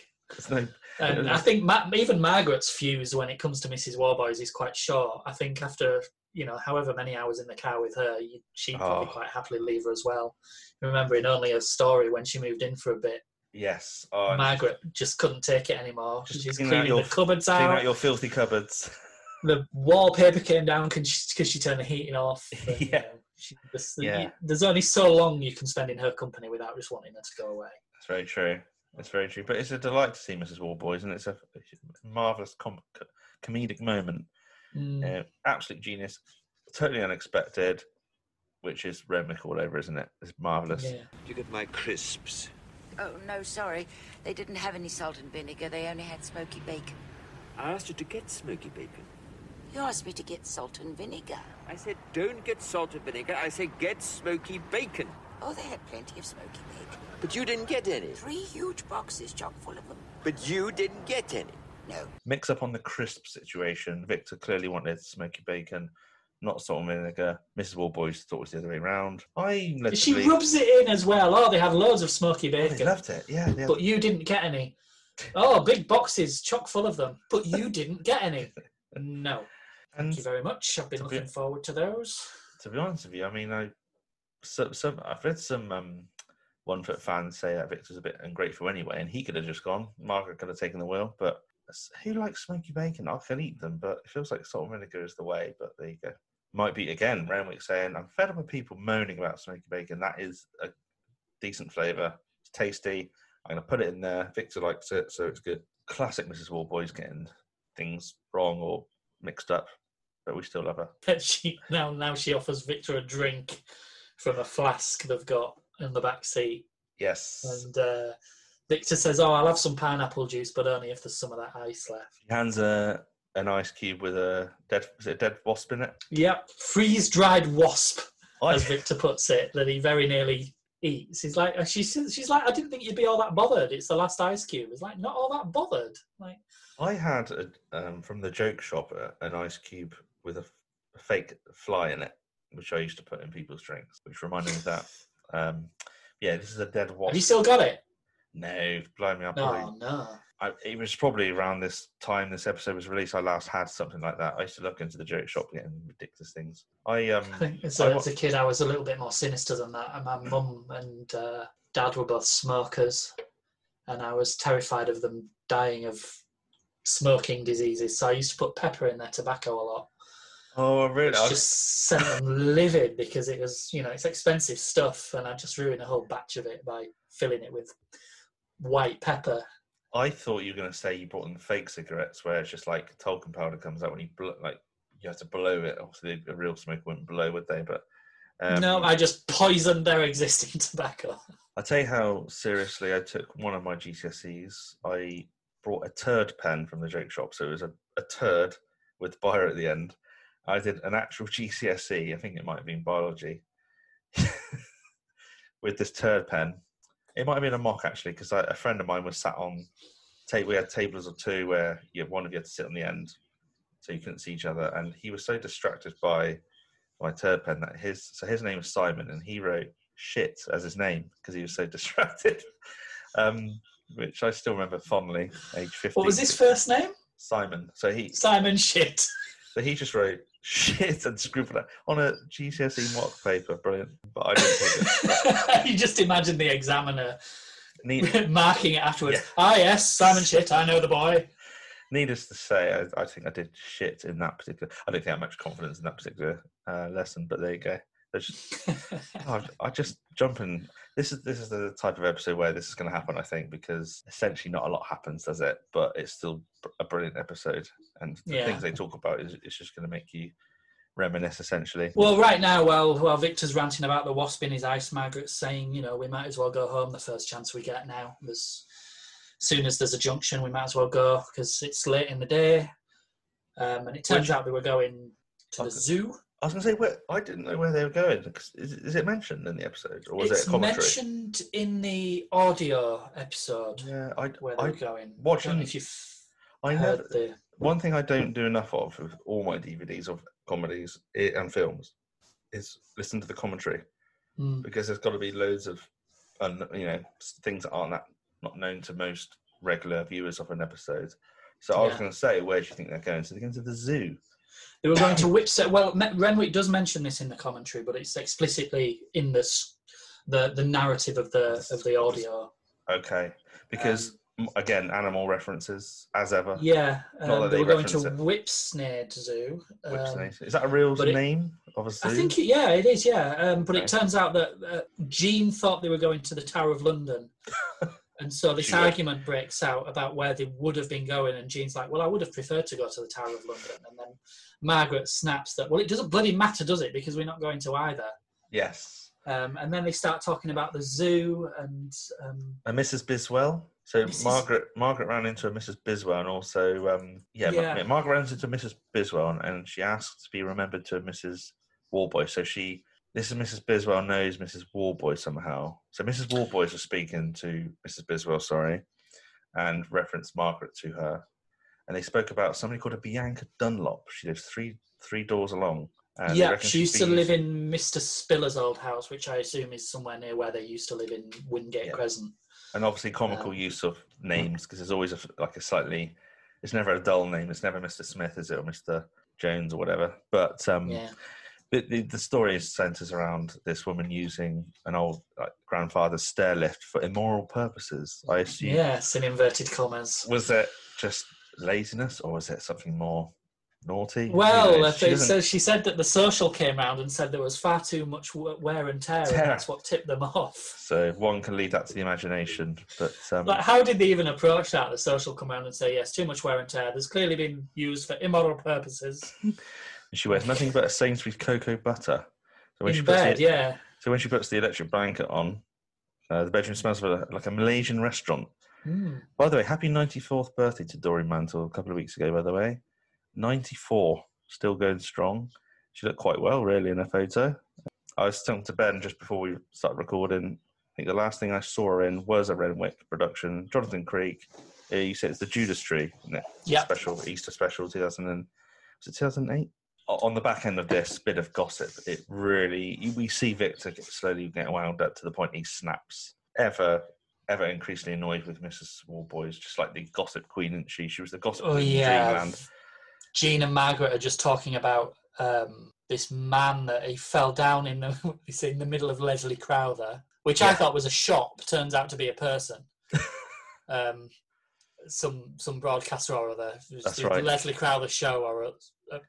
no- And I think Ma- even Margaret's fuse when it comes to Mrs. Warboys is quite short. I think after you know however many hours in the car with her, she'd probably Oh. quite happily leave her as well. Remembering only a story when she moved in for a bit, yes. Oh, Margaret just couldn't take it anymore. She's cleaning your- the cupboards Clean out. out your filthy cupboards. The wallpaper came down because she, she turned the heating off. and, Yeah. Um, you know, she just, Yeah. There's only so long you can spend in her company without just wanting her to go away. That's very true. That's very true. But it's a delight to see Mrs. Warboys, and it's a marvelous com- comedic moment. Mm. Uh, absolute genius, totally unexpected, which is Renwick all over, isn't it? It's marvelous. Yeah. Did you get my crisps? Oh, no, sorry. They didn't have any salt and vinegar. They only had smoky bacon. I asked you to get smoky bacon. You asked me to get salt and vinegar. I said, don't get salt and vinegar. I said, get smoky bacon. Oh, they had plenty of smoky bacon. But you didn't get any. Three huge boxes chock full of them. But you didn't get any. No. Mix up on the crisp situation. Victor clearly wanted smoky bacon, not salt and vinegar. Mrs. Warboys thought it was the other way around. I led to She rubs it in as well. Oh, they had loads of smoky Oh, they bacon. loved it. Yeah, they but you didn't get any. Oh, big boxes, chock full of them, but you didn't get any. No. and Thank you very much. I've been To be- looking forward to those. to be honest with you, I mean, I so, some I've read some um, one foot fans say that Victor's a bit ungrateful anyway, and he could have just gone. Margaret could have taken the wheel, but s- who likes smoky bacon? I can eat them, but it feels like salt and vinegar is the way. But there you go. Might be again Renwick saying, "I'm fed up with people moaning about smoky bacon. That is a decent flavour. It's tasty. I'm going to put it in there. Victor likes it, so it's good." Classic Mrs. Warboys getting things wrong or mixed up, but we still love her. And she now now she offers Victor a drink from a flask they've got in the back seat, Yes. and uh, Victor says, "Oh, I'll have some pineapple juice, but only if there's some of that ice left." He hands a an ice cube with a dead is it a dead wasp in it. Yep, freeze dried wasp, I, as Victor puts it, that he very nearly eats. He's like, she she's like, I didn't think you'd be all that bothered. It's the last ice cube. It's like, not all that bothered. Like, I had a, um, from the joke shop a, an ice cube with a, f- a fake fly in it, which I used to put in people's drinks, which reminded me of that. Um, yeah, this is a dead wasp. have you still got it? No, blow me up. No, no. I, it was probably around this time this episode was released. I last had something like that. I used to look into the joke shop getting ridiculous things. I um, I think as I a, as a kid, I was a little bit more sinister than that. And my mum and uh, dad were both smokers, and I was terrified of them dying of smoking diseases. So I used to put pepper in their tobacco a lot. oh really? I- just sent them livid because it was, you know, it's expensive stuff, and I just ruined a whole batch of it by filling it with white pepper. I thought you were going to say you brought in fake cigarettes, where it's just like talcum powder comes out when you bl- like you have to blow it. Obviously, a real smoker wouldn't blow, would they? But um, no, I just poisoned their existing tobacco. I'll tell you how seriously I took one of my GCSEs. I brought a turd pen from the joke shop, so it was a, a turd with bio at the end. I did an actual GCSE. I think it might have been biology with this turd pen. It might have been a mock actually, because a friend of mine was sat on. We had tables of two where you have one of you had to sit on the end, so you couldn't see each other. And he was so distracted by my turd pen that his so his name was Simon, and he wrote shit as his name because he was so distracted. Um, which I still remember fondly, age fifteen. What was his first name? Simon. So he Simon Shit. so he just wrote shit and scribbled it on a GCSE mock paper. Brilliant. But I didn't take it. you just imagine the examiner Need, marking it afterwards. Yeah. Ah, yes, Simon Shit, I know the boy. needless to say, I, I think I did shit in that particular. I don't think I have much confidence in that particular uh, lesson, but there you go. Just- God, I just jumping. This is this is the type of episode where this is going to happen, I think, because essentially not a lot happens, does it? But it's still a brilliant episode, and the Yeah. things they talk about is it's just going to make you reminisce, essentially. Well, right now, while while Victor's ranting about the wasp in his ice, Margaret's saying, you know, we might as well go home the first chance we get now. As soon as there's a junction, we might as well go because it's late in the day. Um, and it turns Which- out they were going to the zoo. I was going to say, where, I didn't know where they were going. Is, is it mentioned in the episode, or was it's it a commentary? mentioned in the audio episode Yeah, I, where they I, going. Watching- know if you've I heard never. the. One thing I don't do enough of with all my DVDs of comedies and films is listen to the commentary. Mm. because there's got to be loads of un, you know things that aren't that not known to most regular viewers of an episode. So I was going to say, where do you think they're going? So they're going to the zoo. They were going to Whipsnade. Well, Renwick does mention this in the commentary, but it's explicitly in this the the narrative of the of the audio. Okay, because m again, animal references as ever. Yeah, um, they they were going to it. Whipsnade Zoo. Um, Whipsnade. is that a real it- name a zoo? I think, yeah, it is, yeah. Um, but it turns out that uh, Jean thought they were going to the Tower of London. and so this argument breaks out about where they would have been going. And Jean's like, well, I would have preferred to go to the Tower of London. And then Margaret snaps that, well, it doesn't bloody matter, does it? Because we're not going to either. yes. Um, and then they start talking about the zoo and um, And Mrs. Biswell. So Mrs. Margaret Margaret ran into a Mrs. Biswell and also um, yeah, Yeah. Margaret ran into Mrs. Biswell and, and she asked to be remembered to Mrs. Warboy. So she this is Mrs. Biswell knows Mrs. Warboy somehow. So Mrs. Warboy was speaking to Mrs. Biswell, sorry, and referenced Margaret to her. And they spoke about somebody called a Bianca Dunlop. She lives three three doors along. And yeah, she used to live in Mr. Spiller's old house, which I assume is somewhere near where they used to live in Wingate Yeah. Crescent. and obviously comical Um, use of names because there's always a, like a slightly it's never a dull name it's never mr smith is it or mr jones or whatever but um Yeah. The, the, the story centers around this woman using an old like, grandfather's stair lift for immoral purposes i assume Yes, in inverted commas. was it just laziness or was it something more naughty Well, She so she said that the social came round and said there was far too much wear and tear, Tear. and that's what tipped them off. so one can leave that to the imagination but um Like, how did they even approach that? The social come round and say, yes, too much wear and tear. There's clearly been used for immoral purposes. she wears nothing but a sainsbury's cocoa butter so when she puts bed, the- yeah. So when she puts the electric blanket on, uh, the bedroom smells of a, like a Malaysian restaurant. Mm. By the way, happy 94th birthday to Doreen Mantle a couple of weeks ago, by the way. 94, still going strong. She looked quite well, really, in her photo. I was talking to Ben just before we started recording. I think the last thing I saw her in was a Renwick production. Jonathan Creek. You said it's the Judas Tree. Yeah. Special, Easter special, 2000 and, was it 2008? On the back end of this bit of gossip, it really, we see Victor get, slowly get wound up to the point he snaps. Ever, ever increasingly annoyed with Mrs. Warboys, just like the gossip queen, isn't she? She was the gossip Oh, queen in yeah. Dreamland. Jean and Margaret are just talking about um, this man that he fell down in the, in the middle of Leslie Crowther, which I thought was a shop, turns out to be a person. um, some some broadcaster or other. It was That's the right. Leslie Crowther show or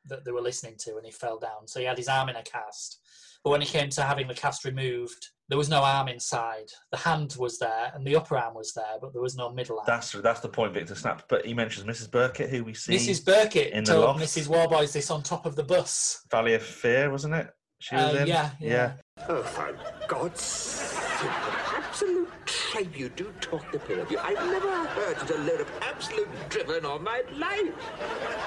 that they were listening to, and he fell down. So he had his arm in a cast. But when he came to having the cast removed, there was no arm inside. The hand was there, and the upper arm was there, but there was no middle arm. That's that's the point Victor snapped. But he mentions Mrs. Burkett, who we see Mrs. Burkett in the told loft. Mrs. Warboys this on top of the bus. Valley of Fear, wasn't it? She was Uh, in. yeah, yeah. Oh, for God's sake, absolute tripe you do talk the pair of you. I've never heard such a load of absolute drivel in all my life.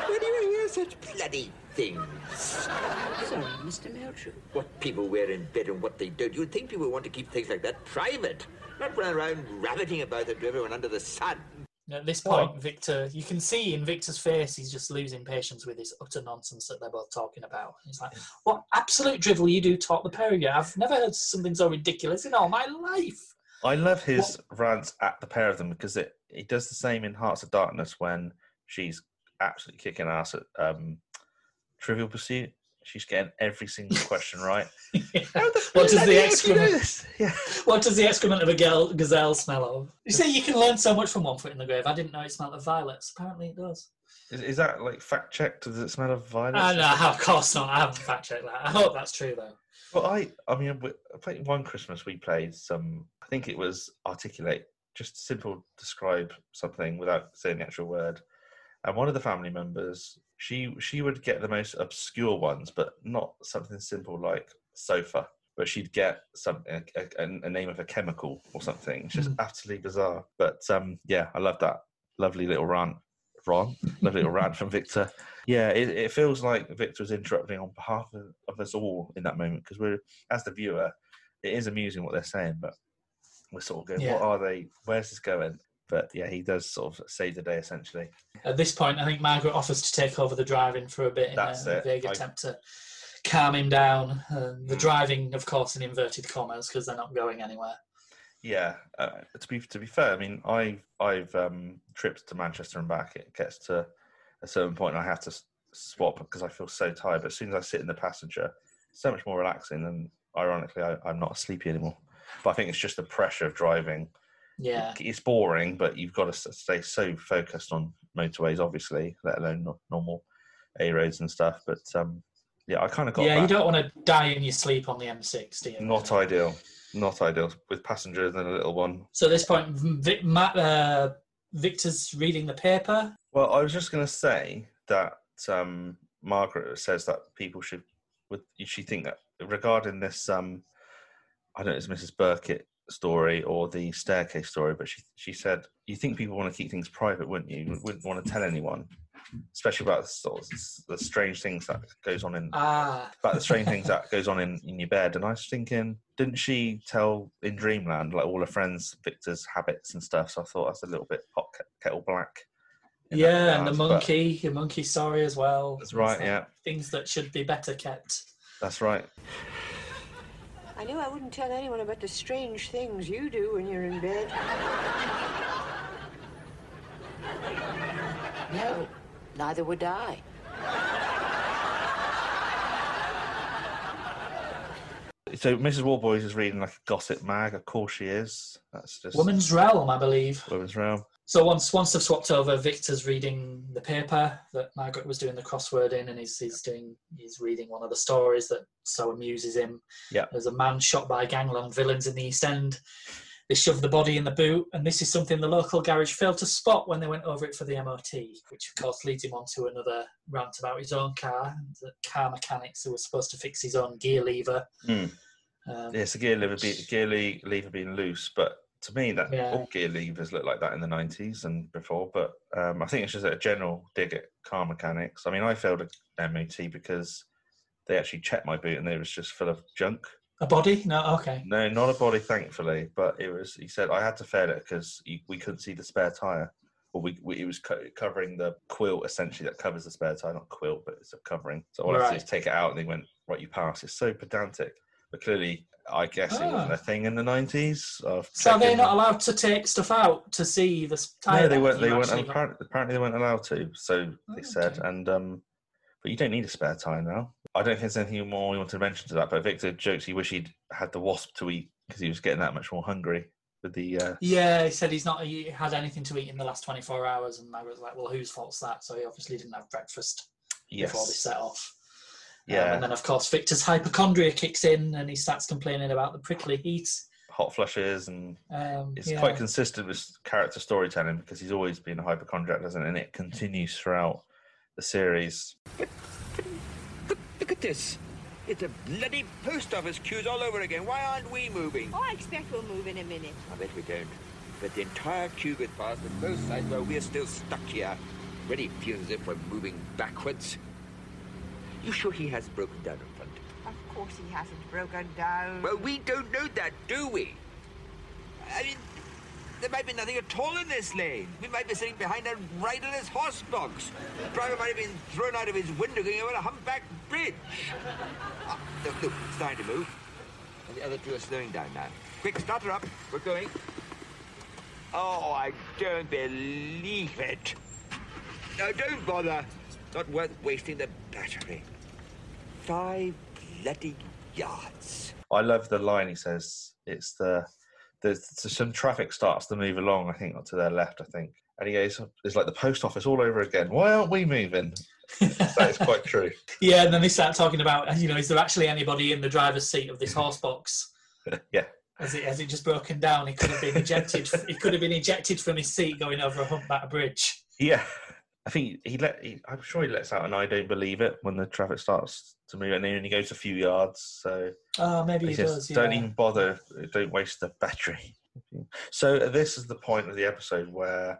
Where do you hear such bloody things? Sorry, Mr. Meldrew. What people wear in bed and what they don't. You'd think people want to keep things like that private, not run around rabbiting about it to everyone under the sun. At this What? point, Victor, you can see in Victor's face he's just losing patience with this utter nonsense that they're both talking about. He's like, "What absolute drivel you do talk the pair of you? I've never heard something so ridiculous in all my life." I love his rants at the pair of them because it he does the same in Hearts of Darkness when she's absolutely kicking ass at um, Trivial Pursuit. She's getting every single question right. what does the excrement? Yeah. What does the excrement of a gel, gazelle smell of? You say you can learn so much from One Foot in the Grave. I didn't know it smelled of violets. Apparently, it does. Is, is that like fact checked? Does it smell of violence? Uh, no, of course not. I haven't fact checked that. I hope that's true though. Well, I, I mean, I played one Christmas. We played some. I think it was articulate, just simple describe something without saying the actual word. And one of the family members, she she would get the most obscure ones, but not something simple like sofa. But she'd get some a, a, a name of a chemical or something. It's just utterly bizarre. But um, yeah, I love that lovely little rant. Ron, lovely little rant from Victor. Yeah, it, it feels like Victor was interrupting on behalf of, of us all in that moment because we're, as the viewer, it is amusing what they're saying, but we're sort of going, Yeah. what are they? Where's this going? But yeah, he does sort of save the day essentially. At this point, I think Margaret offers to take over the driving for a bit in That's a, it. vague I- attempt to calm him down. Um, the Mm. driving, of course, in inverted commas because they're not going anywhere. Yeah, uh, to be to be fair, I mean, I've I've um, tripped to Manchester and back. It gets to a certain point, and I have to swap because I feel so tired. But as soon as I sit in the passenger, so much more relaxing, and ironically, I, I'm not sleepy anymore. But I think it's just the pressure of driving. Yeah. It's boring, but you've got to stay so focused on motorways, obviously, let alone no- normal A roads and stuff. But um, yeah, I kind of got Yeah, that. you don't want to die in your sleep on the M6, do you? Not ideal. Not ideal with passengers and a little one. So at this point, Vic, Matt, uh, Victor's reading the paper. Well, I was just going to say that um, Margaret says that people should. Would she think that regarding this? Um, I don't know, it's Mrs. Burkitt story or the staircase story, but she she said you think people want to keep things private, wouldn't you? You wouldn't want to tell anyone, especially about the sort of the strange things that goes on in Ah, about the strange things that goes on in, in your bed. And I was thinking, didn't she tell in Dreamland like all her friends Victor's habits and stuff? So I thought that's a little bit pot kettle black. yeah, and the monkey, your monkey story as well. That's right, like yeah. Things that should be better kept. That's right. I knew I wouldn't tell anyone about the strange things you do when you're in bed. No, neither would I. So Mrs. Warboys is reading like a gossip mag. Of course she is. That's just Woman's Realm, I believe. women's realm. So once once they've swapped over, Victor's reading the paper that Margaret was doing the crossword in, and he's he's doing he's reading one of the stories that so amuses him. Yeah. There's a man shot by gangland villains in the East End. They shoved the body in the boot, and this is something the local garage failed to spot when they went over it for the MOT, which of course leads him on to another rant about his own car, and the car mechanics who were supposed to fix his own gear lever. Hmm. Um, Yeah, it's a gear lever, be, gear lever being loose, but to me, that Yeah. all gear levers look like that in the '90s and before. But um, I think it's just a general dig at car mechanics. I mean, I failed a MOT because they actually checked my boot and it was just full of junk. A body? No, okay. No, not a body, thankfully, but it was. He said I had to fail it because we couldn't see the spare tire. Well, we, we it was co- covering the quilt essentially that covers the spare tire, not quilt, but it's a covering. So all I had to do is take it out, and they went right. You pass. It's so pedantic, but clearly, I guess it wasn't Ah. a thing in the nineties. So they're not allowed to take stuff out to see the s- tire? No, they weren't. They weren't. Apparently, apparently, they weren't allowed to. So they Oh, said, okay. and um, but you don't need a spare tire now. I don't think there's anything more we want to mention to that. But Victor jokes he wish he'd had the wasp to eat because he was getting that much more hungry with the. Uh, Yeah, he said he's not he had anything to eat in the last 24 hours, and I was like, well, whose fault's that? So he obviously didn't have breakfast before they set off. Um, Yeah. and then, of course, Victor's hypochondria kicks in, and he starts complaining about the prickly heat. hot flushes and Um, it's yeah. quite consistent with character storytelling because he's always been a hypochondriac, doesn't it? And it continues throughout the series. Look, look at this. It's a bloody post office queues all over again. Why aren't we moving? Oh, I expect we'll move in a minute. I bet we don't. But the entire queue gets past and both sides while we're still stuck here. Really feels as if we're moving backwards. You sure he hasn't broken down in front? Of course he hasn't broken down. Well, we don't know that, do we? I mean, there might be nothing at all in this lane. We might be sitting behind a riderless horse box. The driver might have been thrown out of his window going over a humpback bridge. Ah, look, look, it's starting to move. And the other two are slowing down now. Quick, start her up. We're going. Oh, I don't believe it. No, don't bother. It's Not worth wasting the battery. Five bloody yards. I love the line he says. It's the there's so some traffic starts to move along. I think to their left. I think, And he goes, "It's like the post office all over again. Why aren't we moving?" that is quite true. Yeah, and then they start talking about, you know, is there actually anybody in the driver's seat of this horse box? Yeah. Has it has it just broken down? He could have been ejected. he could have been ejected from his seat going over a humpback bridge. Yeah, I think he let. He, I'm sure he lets out an "I don't believe it" when the traffic starts to move, and he goes a few yards. So Oh, maybe he he says, does. "Don't yeah. even bother. Don't waste the battery." So this is the point of the episode where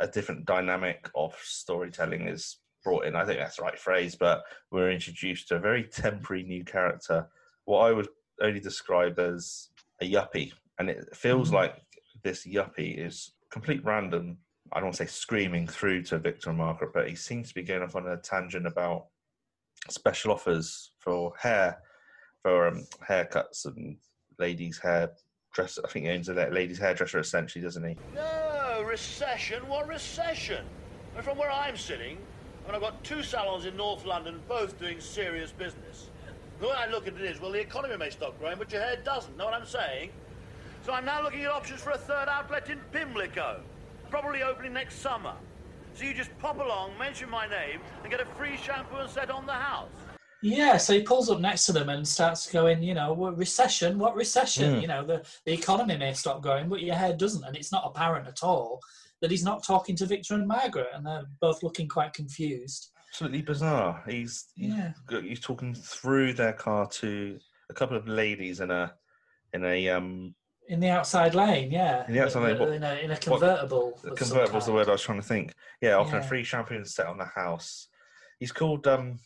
a different dynamic of storytelling is brought in. I think that's the right phrase, but we're introduced to a very temporary new character. What I would only describe as a yuppie, and it feels Mhm. like this yuppie is complete random. I don't want to say screaming through to Victor and Margaret, but he seems to be going off on a tangent about special offers for hair, for um, haircuts and ladies' hair dress. I think he owns a la- ladies' hairdresser essentially, doesn't he? No, recession? What recession? And from where I'm sitting, I mean, I've got two salons in North London, both doing serious business. The way I look at it is, well, the economy may stop growing, but your hair doesn't. Know what I'm saying? So I'm now looking at options for a third outlet in Pimlico, probably opening next summer. So you just pop along, mention my name, and get a free shampoo and set on the house. Yeah, so he pulls up next to them and starts going, you know, what recession? What recession? Mm. You know, the, the economy may stop growing, but your hair doesn't. And it's not apparent at all that he's not talking to Victor and Margaret, and they're both looking quite confused. Absolutely bizarre. He's he's, Yeah. go- he's talking through their car to a couple of ladies in a in a um In the outside lane, yeah. In the outside lane, what- in, a, in a convertible. of some convertible was the word I was trying to think. Yeah, offering Yeah. a free champagne and set on the house. He's called um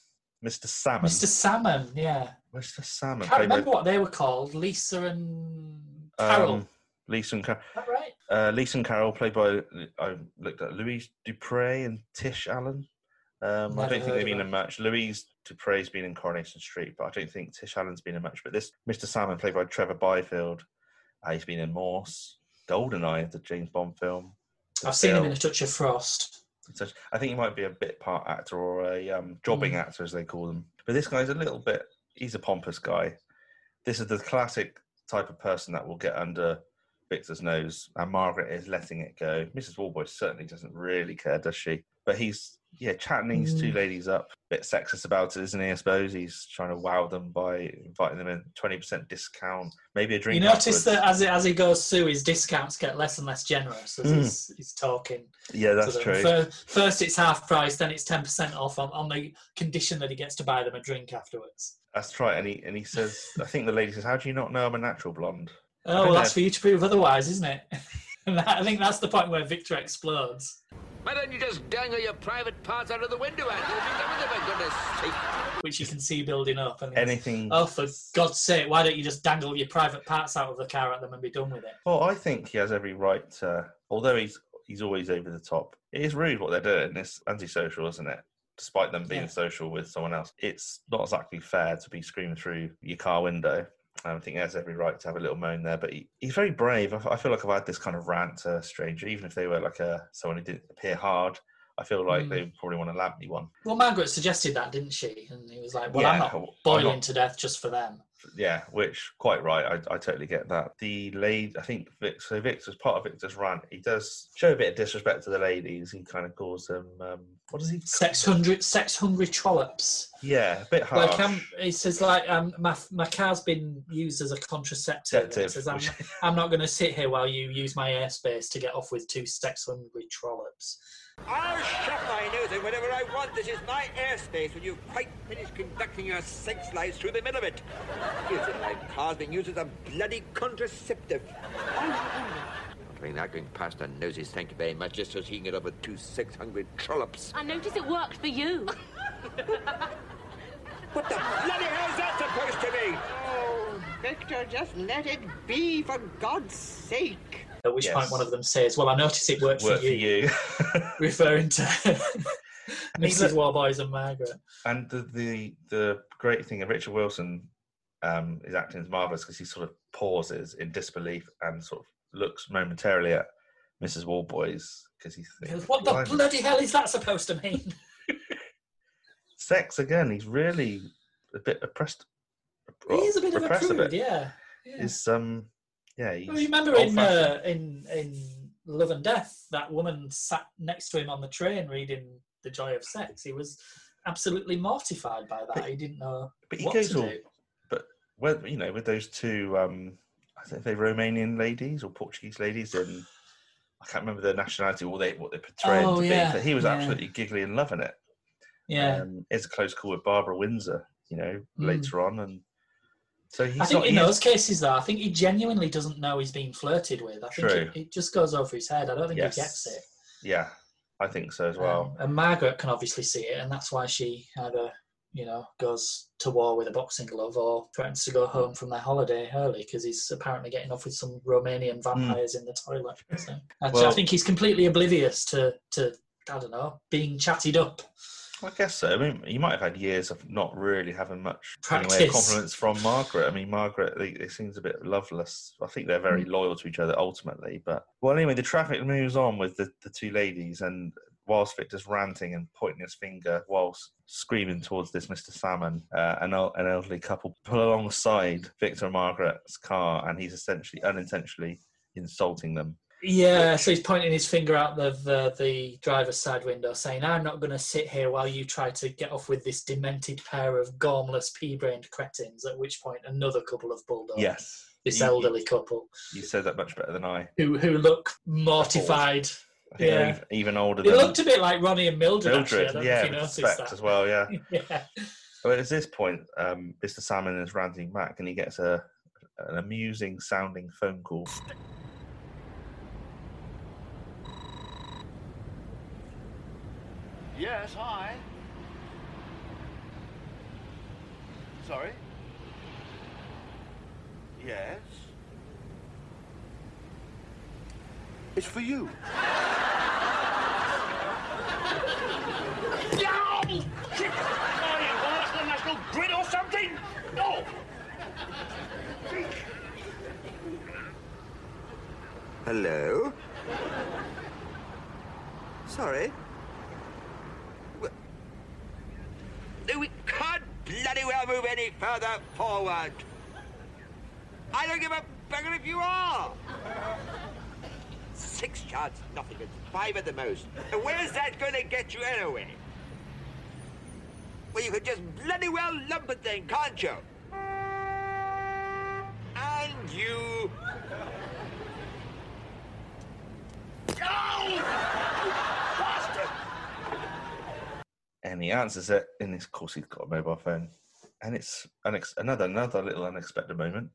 Mr. Salmon. Mr. Salmon, yeah. Mr. Salmon. Can't by, remember what they were called. Lisa and Carol. um, Lisa and Carol. Is that right? Uh, Lisa and Carol, played by I looked at Louise Dupre and Tish Allen. Um, I don't think they've been in much. Louise Dupre's been in Coronation Street, but I don't think Tish Allen's been in much. But this Mr. Salmon, played by Trevor Byfield, uh, he's been in Morse, Goldeneye, the James Bond film. I've seen him in a touch of frost. I think he might be a bit part actor or a um, jobbing Mm. actor, as they call them. But this guy's a little bit, he's a pompous guy. This is the classic type of person that will get under Victor's nose, and Margaret is letting it go. Mrs. Warboys certainly doesn't really care, does she? But he's, yeah, chatting these two Mm. ladies up. Bit sexist about it, isn't he? I suppose he's trying to wow them by inviting them in 20% discount, maybe a drink. You notice afterwards. that as, it, as he goes through, his discounts get less and less generous as Mm. he's, he's talking. Yeah, that's true. Fir- First, it's half price, then it's 10% off on, on the condition that he gets to buy them a drink afterwards. That's right. And he and he says, I think the lady says, "How do you not know I'm a natural blonde?" Oh, well, that's that- for you to prove otherwise, isn't it? I think that's the point where Victor explodes. Why don't you just dangle your private parts out of the window, Andrew? If you done with it, for goodness sake. which you can see building up. And Anything? oh, for God's sake, why don't you just dangle your private parts out of the car at them and be done with it? Well, I think he has every right to, although he's he's always over the top. It is rude what they're doing. It's antisocial, isn't it? Despite them being Yeah. social with someone else, it's not exactly fair to be screaming through your car window. I think he has every right to have a little moan there, but he, he's very brave. I, I feel like I've had this kind of rant to a stranger, even if they were like a someone who didn't appear hard. I feel like Mm. they would probably want to lamp me one. Well, Margaret suggested that, didn't she? And he was like, well, I'm Yeah, not I'm boiling not- to death just for them. Yeah, which quite right. I, I totally get that. The lady, I think Vic, so Victor's part of Victor's rant. He does show a bit of disrespect to the ladies. He kind of calls them, um, what does he? Sex hungry, sex hungry trollops. Yeah, a bit harsh. Like um, he says, like um, my my car's been used as a contraceptive. He says, I'm, I'm not going to sit here while you use my airspace to get off with two sex hungry trollops. I'll shut my nose in whenever I want. This is my airspace when you've quite finished conducting your sex lives through the middle of it. Feels it like car's being used as a bloody contraceptive. I mean, that going past our noses, thank you very much, just so he can get up with two sex-hungry trollops. I notice it worked for you. What the bloody hell is that supposed to be? Oh, Victor, just let it be, for God's sake. At which Yes. one of them says, "Well, I notice it worked Work for you," you. referring to Mrs. Warboys and Margaret. and the, the the great thing, of Richard Wilson, um, is acting is marvelous because he sort of pauses in disbelief and sort of looks momentarily at Mrs. Warboys because he thinks, What the bloody hell is that supposed to mean? sex again. He's really a bit oppressed. he is a bit of a prude, yeah. yeah. Is um, yeah. He's Well, you remember in uh, in in Love and Death, that woman sat next to him on the train reading The Joy of Sex. He was absolutely mortified by that. But- he didn't know But he what goes all, do. but well, you know, with those two, um, I think they're Romanian ladies or Portuguese ladies, and I can't remember their nationality or they what they portrayed Oh, to yeah, be. But he was yeah. absolutely giggly and loving it. Yeah. um, it's a close call with Barbara Windsor, you know, Mm. later on, and so he's I think not. in those cases, though, I think he genuinely doesn't know he's being flirted with. I think True. it, it just goes over his head. I don't think Yes. he gets it. yeah, I think so as well. Um, and Margaret can obviously see it, and that's why she either, you know, goes to war with a boxing glove or threatens to go home from their holiday early because he's apparently getting off with some Romanian vampires in the toilet. So, I, Well- I think he's completely oblivious to, to, I don't know, being chatted up. I guess so. I mean, you might have had years of not really having much anyway, compliments from Margaret. I mean, Margaret, they, they seems a bit loveless. I think they're very Mm. loyal to each other ultimately. But well, anyway, the traffic moves on with the, the two ladies, and whilst Victor's ranting and pointing his finger, whilst screaming towards this Mr. Salmon, uh, an, el- an elderly couple pull alongside Victor and Margaret's car, and he's essentially unintentionally insulting them. Yeah, so he's pointing his finger out the the, the driver's side window, saying, "I'm not going to sit here while you try to get off with this demented pair of gormless, pea-brained cretins." At which point, another couple of bulldogs. Yes, this You- you- elderly couple You said that much better than I. who who look mortified. I think they're Yeah. even, older They than looked a bit like Ronnie and Mildred. actually. I Mildred. don't Yeah, you that. as well. Yeah. yeah. But at this point, um, Mr. Salmon is ranting back, and he gets a an amusing sounding phone call. Yes, hi. Sorry? Yes? It's for you. Are you the National Grid or something? No! Hello? Sorry? Well, we can't bloody well move any further forward. I don't give a bugger if you are. Six yards, nothing. It's five at the most. And where's that going to get you anyway? Well, you could just bloody well lump then, can't you? And you... And he answers it, and of course he's got a mobile phone. And it's unex- another another little unexpected moment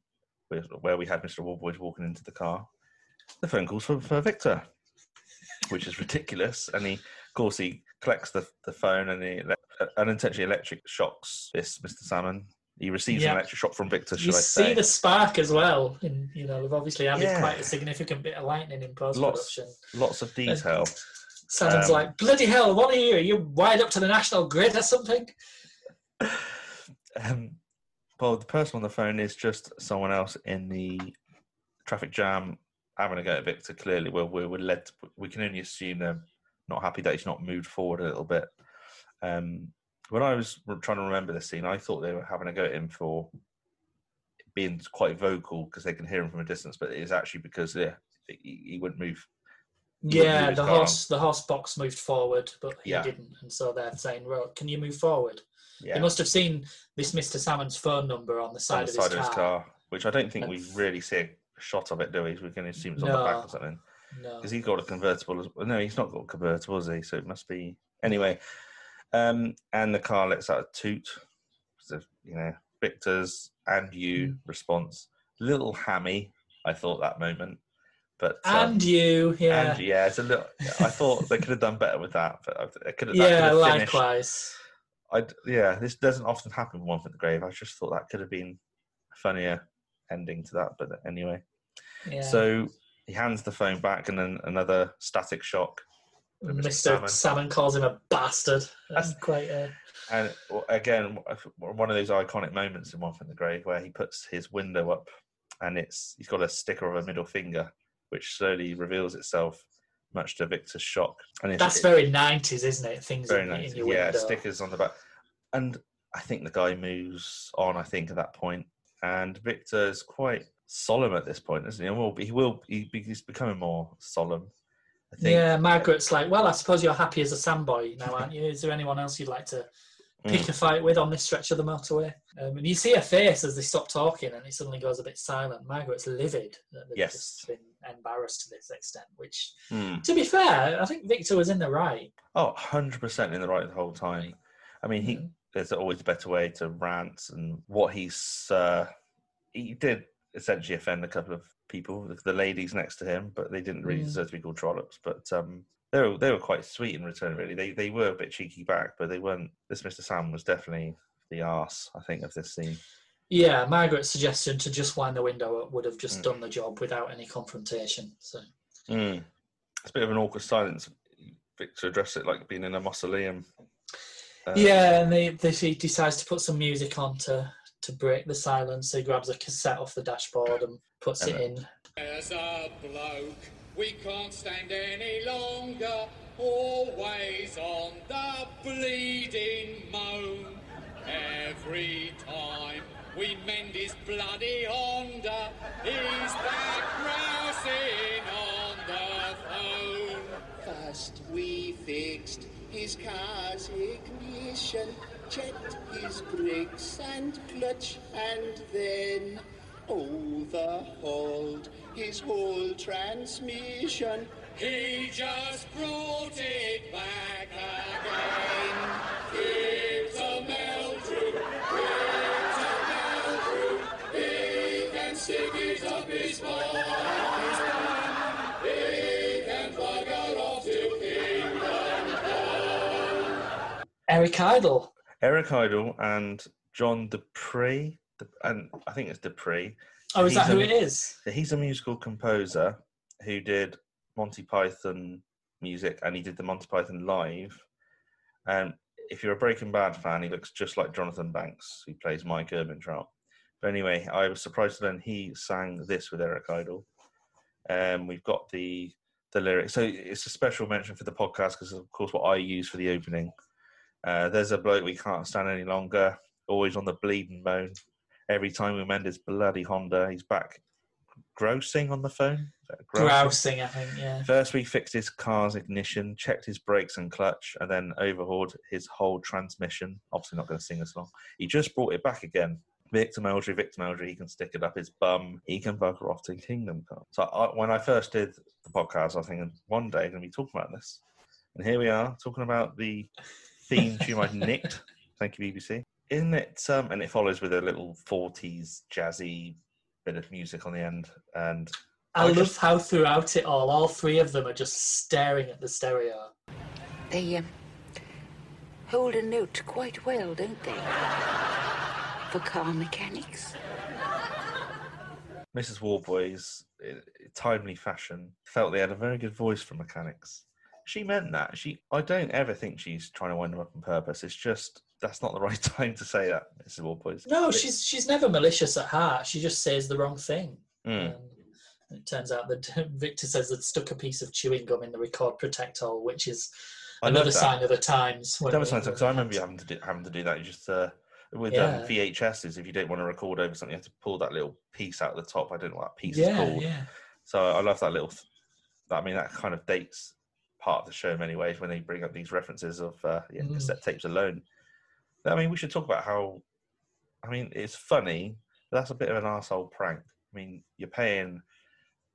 where, where we had Mr. Warboys walking into the car. The phone calls for, for Victor, which is ridiculous. And he, of course, he collects the, the phone and he ele- uh, unintentionally electric shocks this Mr. Salmon. He receives Yeah. an electric shock from Victor, You I see say? the spark as well. And you know, they've obviously added Yeah. quite a significant bit of lightning in post Lots, production. lots of detail. Someone's Um, like, bloody hell, what are you? Are you wired up to the national grid or something? Um, well, the person on the phone is just someone else in the traffic jam having a go at Victor. Clearly, well, we were led. To, we can only assume they're not happy that he's not moved forward a little bit. Um, when I was trying to remember the scene, I thought they were having a go at him for being quite vocal because they can hear him from a distance, but it is actually because yeah, he, he wouldn't move. Yeah, the horse the horse box moved forward, but he Yeah. didn't. And so they're saying, well, can you move forward? Yeah, They must have seen this Mr. Salmon's phone number on the side, on the of, side his of his car, which I don't think And- we really see a shot of it, do we? We can assume it's on the back or something. No. because he's got a convertible. As well. No, he's not got a convertible, has he? So it must be anyway. Um, and the car lets out a toot. So, you know, Victor's and you Mm. response. Little hammy, I thought that moment, but um, And you, yeah. and yeah, it's a little. I thought they could have done better with that, but I- it could have. yeah, could have likewise. I yeah, this doesn't often happen with One for the Grave. I just thought that could have been a funnier ending to that, but anyway. Yeah. So he hands the phone back, and then another static shock. Mr. Salmon. Salmon. calls him a bastard. That's- That's quite uh, And again, one of those iconic moments in One from the Grave where he puts his window up, and it's he's got a sticker of a middle finger, which slowly reveals itself, much to Victor's shock. And it's, that's very nineties, isn't it? Things very in, in your Yeah, window. stickers on the back, and I think the guy moves on. I think at that point, and Victor's quite solemn at this point, isn't he? Well, he will. He, he's becoming more solemn. I think Yeah, Margaret's like, well, I suppose you're happy as a sandboy now, aren't you? Is there anyone else you'd like to pick Mm. a fight with on this stretch of the motorway? Um, and you see her face as they stop talking, and it suddenly goes a bit silent. Margaret's livid that they've Yes. just been embarrassed to this extent. Which, Hmm. to be fair, I think Victor was in the right. Oh, 100% in the right the whole time. I mean, he Mhm. there's always a better way to rant and what he's uh, he did essentially offend a couple of people, the, the ladies next to him, but they didn't really Mm. deserve to be called trollops. But um, they were they were quite sweet in return. Really, they they were a bit cheeky back, but they weren't. This Mr. Sam was definitely the arse, I think, of this scene. Yeah, Margaret's suggestion to just wind the window up would have just Mm. done the job without any confrontation. So. Mm. It's a bit of an awkward silence. Victor addressed it like being in a mausoleum. Uh, Yeah, and they, they, he decides to put some music on to, to break the silence. He grabs a cassette off the dashboard and puts it in. As a bloke, we can't stand any longer. Always on the bleeding moan. Every time we mend his bloody Honda, he's back grousing on the phone. First we fixed his car's ignition, checked his brakes and clutch, and then overhauled his whole transmission. He just brought it back again. Victor Meldrew, Victor Meldrew, he can stick it up his spine. He can bugger off to England. Eric Idle. Eric Idle and John Du Prez, and I think it's Du Prez. Oh, is that who a- it is? He's a musical composer who did Monty Python music and he did the Monty Python live. And if you're a Breaking Bad fan, he looks just like Jonathan Banks, who plays Mike Ehrmantraut. But anyway, I was surprised to learn he sang this with Eric Idle. Um, we've got the the lyrics. So it's a special mention for the podcast because, of course, what I use for the opening. Uh, there's a bloke we can't stand any longer, always on the bleeding moan. Every time we mend his bloody Honda, he's back grousing on the phone. Grousing? Grousing, I think, yeah. First, we fixed his car's ignition, checked his brakes and clutch, and then overhauled his whole transmission. Obviously, not going to sing this long. He just brought it back again. Victor Meldrew, Victor Meldrew, he can stick it up his bum. He can bugger off to Kingdom Come. So I, when I first did the podcast, I was thinking one day I'm going to be talking about this. And here we are, talking about the theme tune I nicked. Thank you, BBC. Isn't it? Um, and it follows with a little 40s jazzy bit of music on the end. And I, I love just- how throughout it all, all three of them are just staring at the stereo. They um, hold a note quite well, don't they? For car mechanics. Mrs. Warboys, in timely fashion, felt they had a very good voice for mechanics. She meant that. She, I don't ever think she's trying to wind them up on purpose. It's just that's not the right time to say that, Mrs. Warboys. No, she's she's never malicious at heart. She just says the wrong thing. Mm. Um, it turns out that Victor says they'd stuck a piece of chewing gum in the record protect hole, which is I another sign of the times. That we- was because I remember you having to do, having to do that. You just uh, with um, Yeah. VHSs, if you don't want to record over something, you have to pull that little piece out of the top. I don't know what that piece Yeah, is called. yeah. So I love that little. I mean, that kind of dates part of the show in many ways when they bring up these references of uh, yeah, Mm. cassette tapes alone. I mean, we should talk about how. I mean, it's funny, but that's a bit of an asshole prank. I mean, you're paying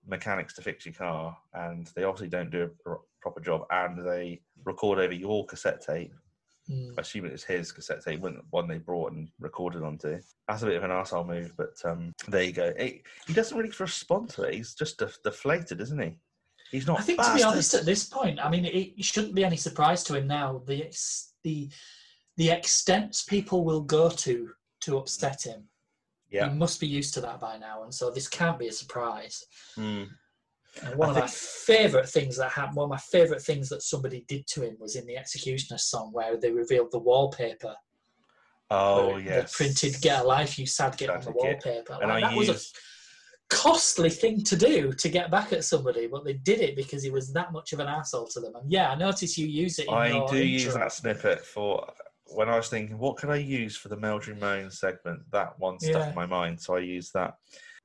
mechanics to fix your car, and they obviously don't do a pro- proper job, and they record over your cassette tape. Mm. I assume it's his cassette tape, one they brought and recorded onto. That's a bit of an asshole move, but um, there you go. He, he doesn't really respond to it. He's just def- deflated, isn't he? He's not. I think to be honest, at this point, I mean, it shouldn't be any surprise to him now. The the the extents people will go to to upset him. yeah. He must be used to that by now, and so this can't be a surprise. Mm. And one I of my favourite things that happened, one of my favourite things that somebody did to him was in the Executioner's song, where they revealed the wallpaper. Oh yes. printed "Get a Life, You Sad Git" on the wallpaper. And Like, I that was a costly thing to do to get back at somebody, but they did it because he was that much of an asshole to them. And yeah, I notice you use it. In I do use that snippet for when I was thinking, what could I use for the Meldrew Moan segment? That one stuck Yeah. in my mind, so I used that.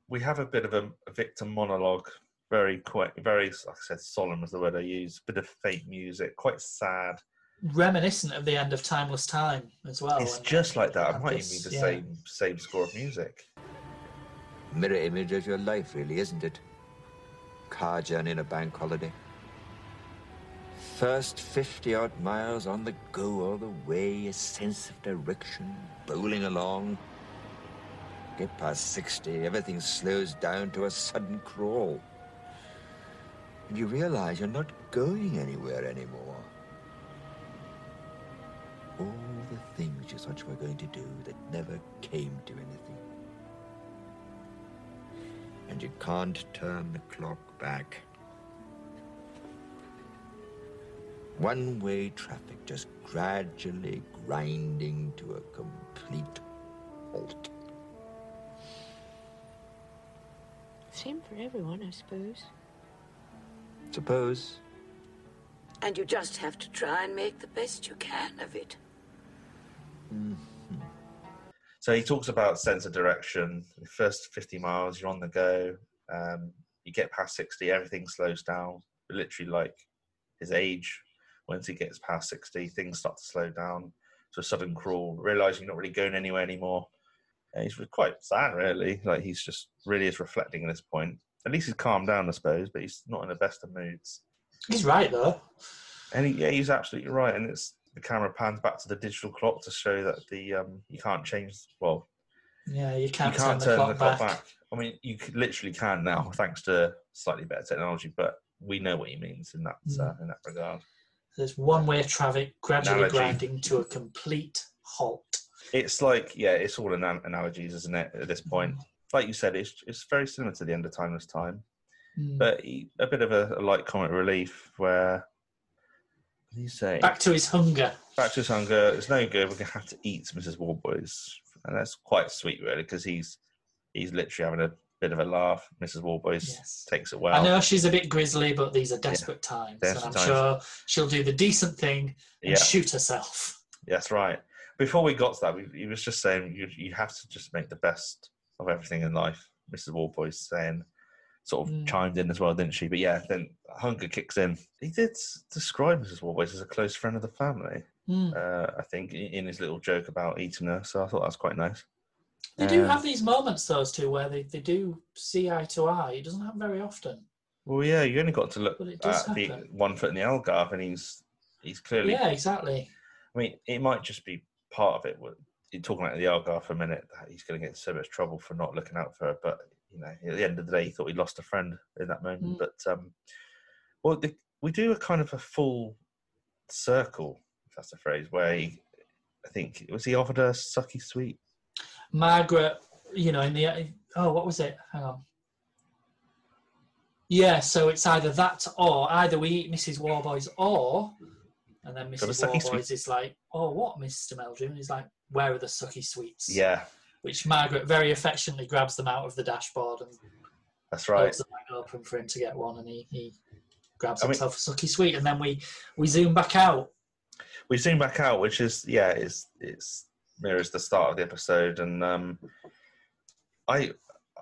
We have a bit of a, a Victor monologue very quite very like I said, solemn is the word I use. Bit of fake music, quite sad. Reminiscent of the end of Timeless Time as well. it's just like that. It might even be the yeah. same same score of music. Mirror image of your life, really, isn't it? Car journey and a bank holiday. First 50 odd miles on the go all the way, a sense of direction, bowling along. Get past 60, everything slows down to a sudden crawl. And you realize you're not going anywhere anymore. All the things you thought you were going to do that never came to anything. And you can't turn the clock back. One way traffic just gradually grinding to a complete halt. Same for everyone, I suppose. Suppose And you just have to try and make the best you can of it. So he talks about sense of direction. The first 50 miles, you're on the go. Um, you get past 60, everything slows down. Literally, like his age, once he gets past 60, things start to slow down to a sudden crawl, realizing you're not really going anywhere anymore. And he's quite sad, really. Like he's just really is reflecting at this point. At least he's calmed down, I suppose, but he's not in the best of moods. He's right though. And he, yeah, he's absolutely right. And it's the camera pans back to the digital clock to show that the um, you can't change. Well, Yeah, you can't, you can't turn, turn the clock, back. I mean, you literally can now, thanks to slightly better technology. But we know what he means in that uh, Mm. in that regard. There's one-way of traffic gradually Analogy. grinding to a complete halt. It's like yeah, it's all an analogies, isn't it? At this point, Mm. like you said, it's it's very similar to the end of timeless time, Mm. but he, a bit of a, a light comic relief where. What you say? Back to his hunger. back to his hunger. It's no good. We're gonna have to eat Mrs. Warboys, and that's quite sweet, really, because he's he's literally having a bit of a laugh. Mrs. Warboys Yes. takes it well. I know she's a bit grisly, but these are desperate times, Desperate and I'm times. sure she'll do the decent thing and Yeah. shoot herself. That's right. Before we got to that, we, he was just saying you you have to just make the best of everything in life. Mrs. Warboys saying, sort of Mm. chimed in as well, didn't she? But yeah, then hunger kicks in. He did describe Mrs. Warboys as a close friend of the family. Mm. Uh, I think in in his little joke about eating her. So I thought that was quite nice. They do Um, have these moments, those two, where they, they do see eye to eye. It doesn't happen very often. Well, yeah, you only got to look But it does at the one foot in the Algarve, and he's he's clearly. Yeah, exactly. I mean, it might just be part of it. You're talking about the Algarve for a minute. that He's going to get so much trouble for not looking out for her, but you know, at the end of the day, he thought he lost a friend in that moment. Mm. But um, well, the, we do a kind of a full circle, if that's the phrase, where he, I think was he offered her sucky sweet. Margaret, you know, in the oh, what was it? Hang on. Yeah, so it's either that or either we eat Mrs. Warboys or, and then the Mrs. Warboys is like, oh, what, Mr. Meldrew? And he's like, where are the sucky sweets? Yeah, Which Margaret very affectionately grabs them out of the dashboard and that's right. holds the bag open for him to get one, and he, he grabs I mean- himself a sucky sweet, and then we we zoom back out. we zoom back out, which is yeah, it's it's mirrors the start of the episode, and um, I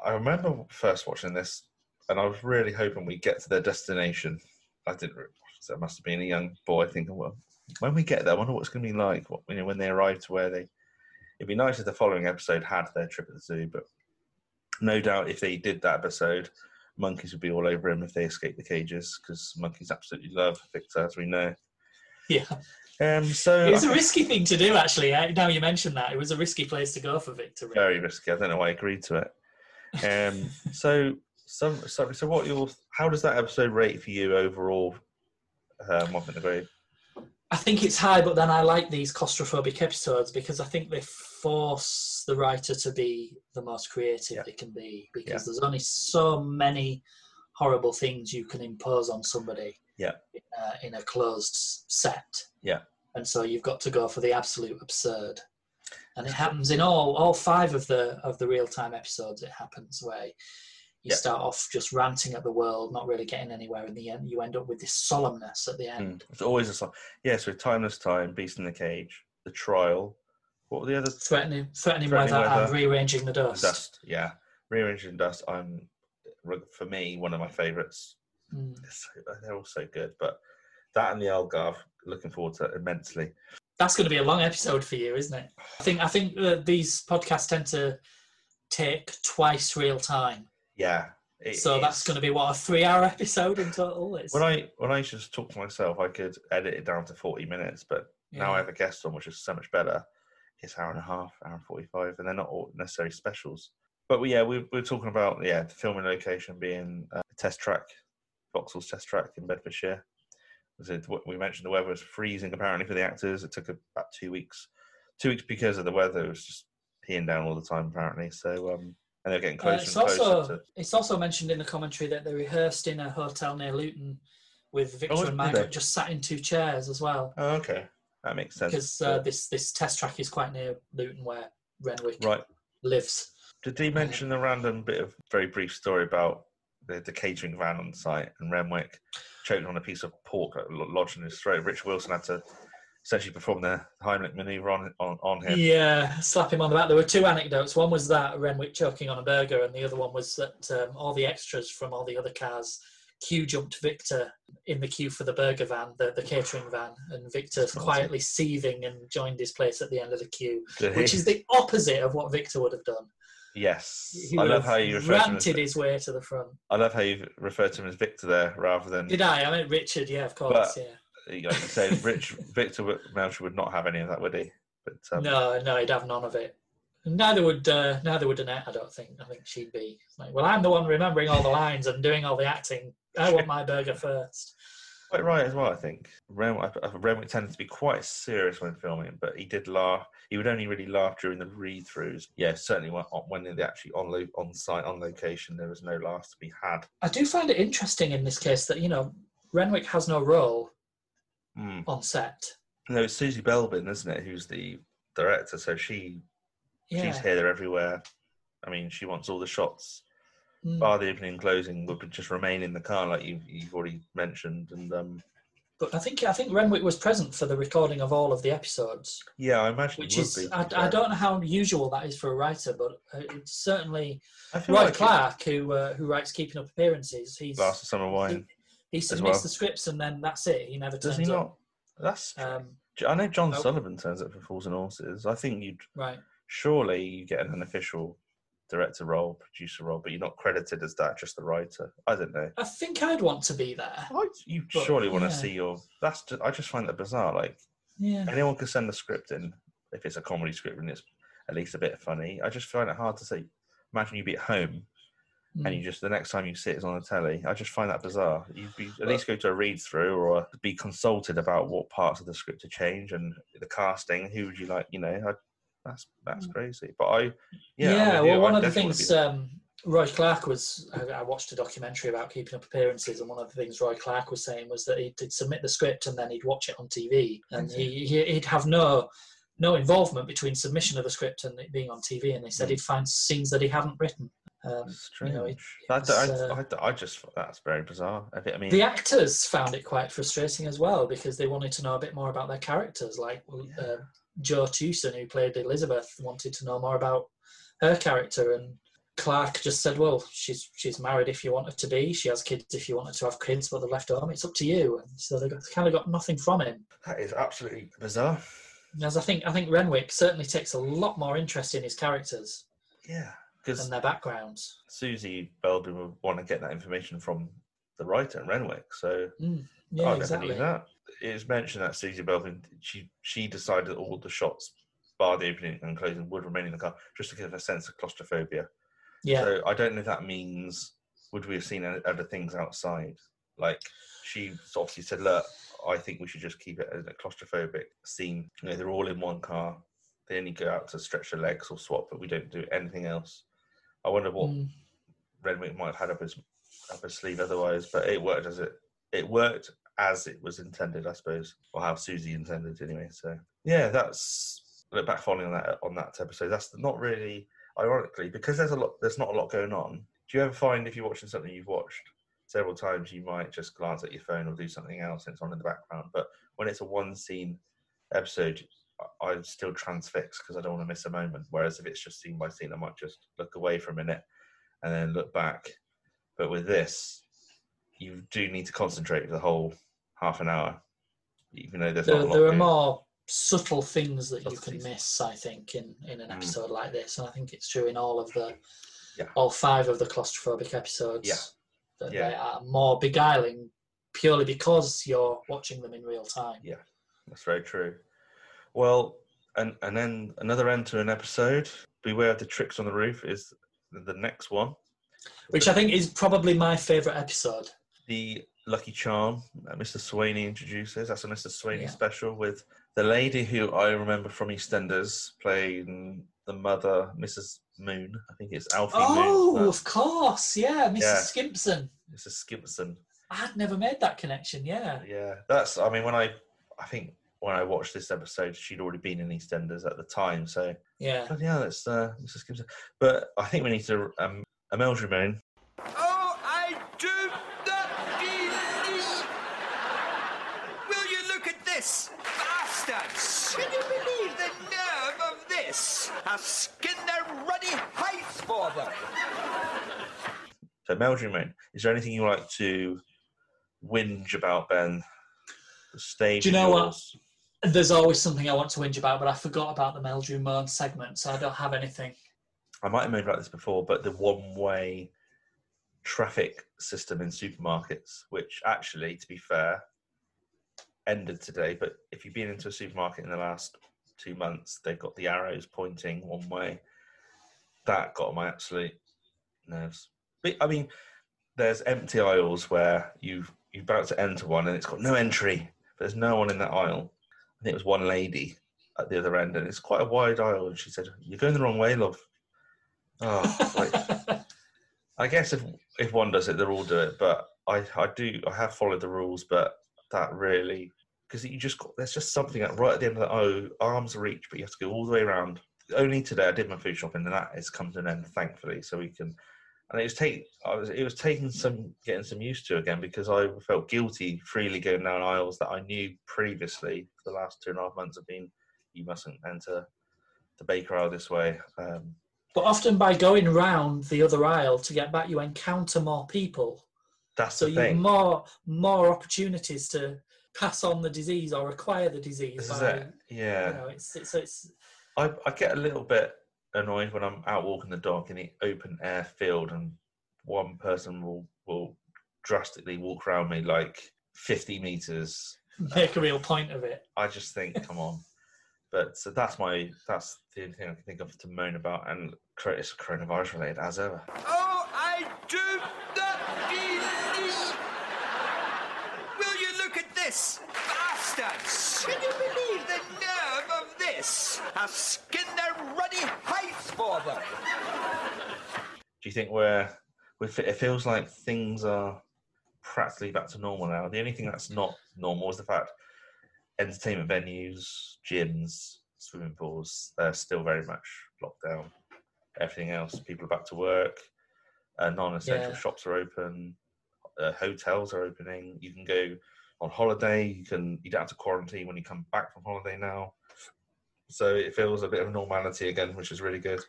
I remember first watching this, and I was really hoping we get to their destination. I didn't. So must have been a young boy thinking, well, when we get there, I wonder what it's going to be like. What you know, when they arrive to where they. It'd be nice if the following episode had their trip at the zoo, but no doubt if they did that episode, monkeys would be all over him if they escaped the cages because monkeys absolutely love Victor, as we know. Yeah, Um, so it was a risky thing to do, actually. eh, Now you mention that, it was a risky place to go for Victor. really. very risky. I don't know why I agreed to it. Um, so, so, so, so, what your? How does that episode rate for you overall? Um, Moffat in the Grave. I think it's high, but then I like these claustrophobic episodes because I think they force the writer to be the most creative Yeah. they can be because Yeah. there's only so many horrible things you can impose on somebody Yeah. uh, in a closed set. Yeah. And so you've got to go for the absolute absurd. And it happens in all all five of the of the real time episodes. It happens where you Yeah. start off just ranting at the world, not really getting anywhere. In the end, you end up with this solemnness at the end. Mm. It's always a song. Yeah, so Timeless Time, Beast in the Cage, The Trial. What were the other? threatening, threatening, Threatening weather, and rearranging the dust. Dust. Yeah, Rearranging Dust. I'm for me one of my favourites. Mm. So, they're all so good, but that and the Algarve, looking forward to it immensely. That's going to be a long episode for you, isn't it? I think I think uh, these podcasts tend to take twice real time, Yeah. it- so that's going to be what a three-hour episode in total. It's, When I when I used to talk to myself, I could edit it down to forty minutes, but now I have a guest on, which is so much better. It's hour and a half, hour and forty-five, and they're not all necessarily specials. But we, yeah, we, we're talking about yeah, the filming location being uh, a test track, Vauxhall's test track in Bedfordshire. It, we mentioned the weather was freezing apparently for the actors. It took about two weeks, two weeks because of the weather. It was just peeing down all the time apparently. So um, and they're getting Uh, closer it's and closer also to. it's also mentioned in the commentary that they rehearsed in a hotel near Luton with Victor Oh, and Margaret just sat in two chairs as well Oh, okay, that makes sense. because uh, this this test track is quite near Luton where Renwick right. lives. Did he mention the random bit of very brief story about the, the catering van on site and Renwick choking on a piece of pork that lodged in his throat? Rich Wilson had to essentially perform the Heimlich maneuver on on, on him. Yeah, slap him on the back. There were two anecdotes. One was that Renwick choking on a burger, and the other one was that um, all the extras from all the other cars queue jumped Victor in the queue for the burger van, the, the catering van, and Victor quietly seething and joined his place at the end of the queue, Did which he? is the opposite of what Victor would have done. Yes, He I love how you refer to him as, ranted his way to the front. I love how you refer to him as Victor there rather than Did I? I meant Richard. Yeah, of course. But- yeah. you said. Rich Victor Meldrew would not have any of that, would he? But um, no, no, he'd have none of it. Neither would uh, neither would Annette. I don't think. I think she'd be like, well, I'm the one remembering all the lines and doing all the acting. I want my burger first. Quite right as well. I think Renwick, tended to be quite serious when filming, but he did laugh. He would only really laugh during the read-throughs. Yeah, certainly when, when they're actually on lo- on site on location, there was no laughs to be had. I do find it interesting in this case that you know Renwick has no role Mm. on set. No, it's Susie Belbin, isn't it? Who's the director? So she Yeah, she's here, there, everywhere. I mean, she wants all the shots. Mm. Bar the opening and closing would just remain in the car, like you've, you've already mentioned. And um, but I think I think Renwick was present for the recording of all of the episodes, yeah, I imagine which would is be. I, I don't know how usual that is for a writer, but uh, it's certainly Roy like Clarke who uh, who writes Keeping Up Appearances. He's of Summer Wine. he as submits well. the scripts and then that's it. He never Does turns he up. not? That's. Um, I know John nope. Sullivan turns up for Fools and Horses. I think you'd right. surely you get an official director role, producer role, but you're not credited as that, just the writer. I don't know. I think I'd want to be there. I, you But, surely want to see your. That's. Just, I just find that bizarre. Like Yeah. anyone can send a script in if it's a comedy script and it's at least a bit funny. I just find it hard to say. Imagine you be at home and Mm. you just the next time you sit is on the telly. I just find that bizarre. You'd be at least go to a read through or be consulted about what parts of the script to change and the casting. Who would you like? You know, I, that's that's crazy. But I, yeah, Yeah, well, one I of the things um, Roy Clarke was, I, I watched a documentary about keeping up appearances, and one of the things Roy Clarke was saying was that he'd, he'd submit the script and then he'd watch it on TV, and he, he, he'd have no no involvement between submission of the script and it being on TV, and they Mm. said he'd find scenes that he hadn't written. Um, strange. you know, it- I, uh, I, I just that's very bizarre. I mean, the actors found it quite frustrating as well because they wanted to know a bit more about their characters. Like uh, Joe Tewson, who played Elizabeth, wanted to know more about her character, and Clarke just said, "Well, she's she's married if you want her to be. She has kids if you want her to have kids, but they're left home. It's up to you." And so they got, kind of got nothing from him. that is absolutely bizarre. As I think I think Renwick certainly takes a lot more interest in his characters Yeah, because and their backgrounds. Susie Belbin would want to get that information from the writer Renwick. So Mm, yeah, I never exactly. knew that. It's mentioned that Susie Belbin she she decided that all the shots, bar the opening and closing, would remain in the car just to give a sense of claustrophobia. Yeah, So I don't know if that means would we have seen other things outside? Like she obviously said, look, I think we should just keep it as a claustrophobic scene. You know, they're all in one car. They only go out to stretch their legs or swap, but we don't do anything else. I wonder what Mm. Renwick might have had up his up his sleeve otherwise, but it worked as it it worked as it was intended, I suppose, or how Susie intended anyway. So yeah, that's look back following on that on that episode. That's not really ironically because there's a lot there's not a lot going on. Do you ever find if you're watching something you've watched several times, you might just glance at your phone or do something else and it's on in the background. But when it's a one scene episode, I'm still transfixed because I don't want to miss a moment. Whereas if it's just scene by scene, I might just look away for a minute and then look back But with this, you do need to concentrate for the whole half an hour, even though there's There, there are more subtle things that you can Subtleties. miss, I think, in, in an Mm. episode like this, and I think it's true in all of the Yeah. all five of the claustrophobic episodes. Yeah. That Yeah. they are more beguiling purely because you're watching them in real time. Yeah. That's very true. Well, and and then another end to an episode. Beware of the tricks on the roof is the next one. Which I think is probably my favourite episode. The Lucky Charm that Mr. Swainey introduces. That's a Mr. Swainey Yeah. special with the lady who I remember from EastEnders playing the mother, Mrs. Moon. I think it's Alfie Oh, Moon. of course, yeah, Mrs. Yeah. Skimpson. Mrs. Skimpson. I had never made that connection. Yeah, Yeah, that's. I mean, when I, I think when I watched this episode, she'd already been in EastEnders at the time. So yeah. yeah, that's uh, Mrs. Skimpson. But I think we need to um, Imelda Moon. Oh, I do not believe. Will you look at this? Bastards! Can you believe the nerve of this? Skin their ruddy hides for them. So Imelda Moon. Is there anything you like to whinge about, Ben? The stage. Do you is know what? There's always something I want to whinge about, but I forgot about the Meldrew Moan segment, so I don't have anything. I might have moaned about this before, but the one-way traffic system in supermarkets, which actually, to be fair, ended today. But if you've been into a supermarket in the last two months, they've got the arrows pointing one way. That got my absolute nerves. But, I mean, there's empty aisles where you've you're about to enter one and it's got no entry. There's no one in that aisle. I think it was one lady at the other end, and it's quite a wide aisle. And she said, "You're going the wrong way, love." Oh, like, I guess if if one does it, they'll all do it. But I I do I have followed the rules, but that really because you just got there's just something at, right at the end of the oh arm's reach, but you have to go all the way around. Only today I did my food shopping, and that has come to an end, thankfully. So we can. And it was take I was it was taking some getting some used to again because I felt guilty freely going down aisles that I knew previously for the last two and a half months have been you mustn't enter the baker aisle this way. Um, But often by going round the other aisle to get back, you encounter more people. that's So the you have more more opportunities to pass on the disease or acquire the disease. This is by, it. Yeah. You know, it's, it's, so it's I, I get a little bit annoyed when I'm out walking the dog in the open air field and one person will, will drastically walk around me like 50 meters. make a real point of it. I just think, come on. But so that's my that's the only thing I can think of to moan about, and it's coronavirus related as ever. Oh, I do not believe. Will you look at this? Bastards! Can you believe the nerve of this? I'll skin their ruddy hides for them. Do you think we're we fe- it feels like things are practically back to normal now? The only thing that's not normal is the fact entertainment venues, gyms, swimming pools, they're still very much locked down. Everything else, people are back to work. Uh, non-essential Yeah. shops are open. Uh, hotels are opening. You can go on holiday. You can. You don't have to quarantine when you come back from holiday now. So it feels a bit of normality again, which is really good.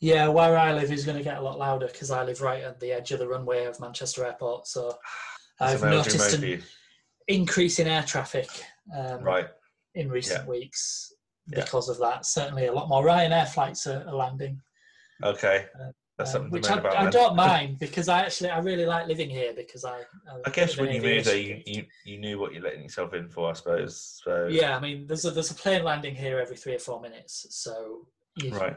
Yeah, where I live is going to get a lot louder because I live right at the edge of the runway of Manchester Airport. So I've So now do you noticed an increase in air traffic um, Right. in recent Yeah. weeks Yeah. because of that. Certainly, a lot more Ryanair flights are, are landing, Okay. That's um, something which I. I don't mind because I actually I really like living here because I. I, I guess when you moved there, you, you, you knew what you're letting yourself in for, I suppose. So Yeah, I mean, there's a there's a plane landing here every three or four minutes, so you, right,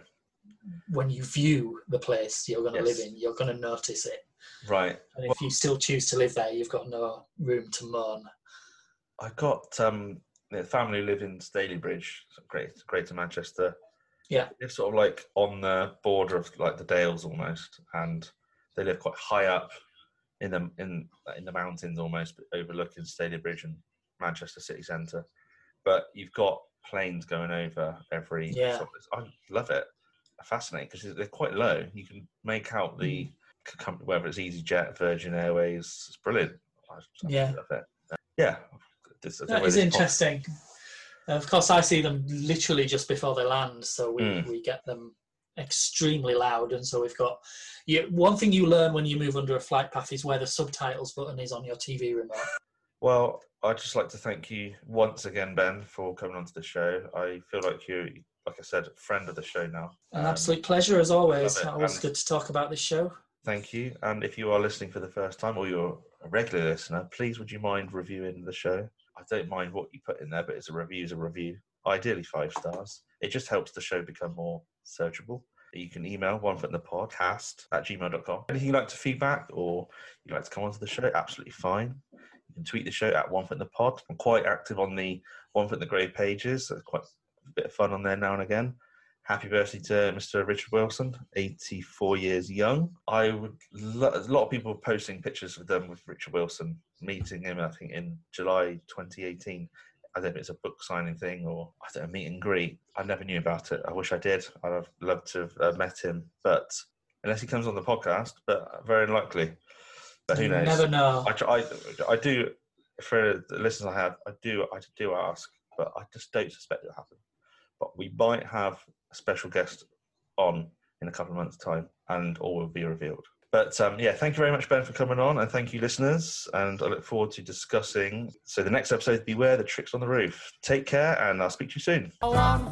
when you view the place you're going to Yes. live in, you're going to notice it. right. And if you still choose to live there, you've got no room to moan. I got um, the family who live in Stalybridge, great, Greater Manchester. Yeah. They're sort of like on the border of like the Dales almost, and they live quite high up in the in in the mountains almost, overlooking Stalybridge and Manchester city centre. But you've got planes going over every. Yeah. sort of- I love it. Fascinating because they're quite low. You can make out the Mm. company, whether it's EasyJet, Virgin Airways. It's brilliant. I absolutely Yeah. love it. Yeah. This- That is interesting. Of course, I see them literally just before they land, so we, Mm. we get them extremely loud, and so we've got. You, one thing you learn when you move under a flight path is where the subtitles button is on your TV remote. Well, I'd just like to thank you once again, Ben, for coming onto the show. I feel like you're, like I said, a friend of the show now. An Um, absolute pleasure as always. Always And- good to talk about this show. Thank you. And if you are listening for the first time or you're a regular listener, please would you mind reviewing the show? I don't mind what you put in there, but it's a review is a review. Ideally five stars. It just helps the show become more searchable. You can email one foot in the podcast at gmail.com. Anything you'd like to feedback or you'd like to come onto the show, absolutely fine. You can tweet the show at one foot in the pod. I'm quite active on the one foot in the grave pages. There's quite a bit of fun on there now and again. Happy birthday to Mr. Richard Wilson, 84 years young. I would lo- a lot of people posting pictures of them with Richard Wilson, meeting him, I think, in July 2018. I don't know if it's a book signing thing or I don't know, meet and greet. I never knew about it. I wish I did. I'd have loved to have uh, met him, but unless he comes on the podcast, but very unlikely. But who you knows? never know. I, I, I do, for the listeners I have, I do, I do ask, but I just don't suspect it'll happen. But we might have a special guest on in a couple of months' time, and all will be revealed. But um, yeah, thank you very much, Ben, for coming on, and thank you, listeners. And I look forward to discussing. So the next episode, beware the tricks on the roof. Take care, and I'll speak to you soon. One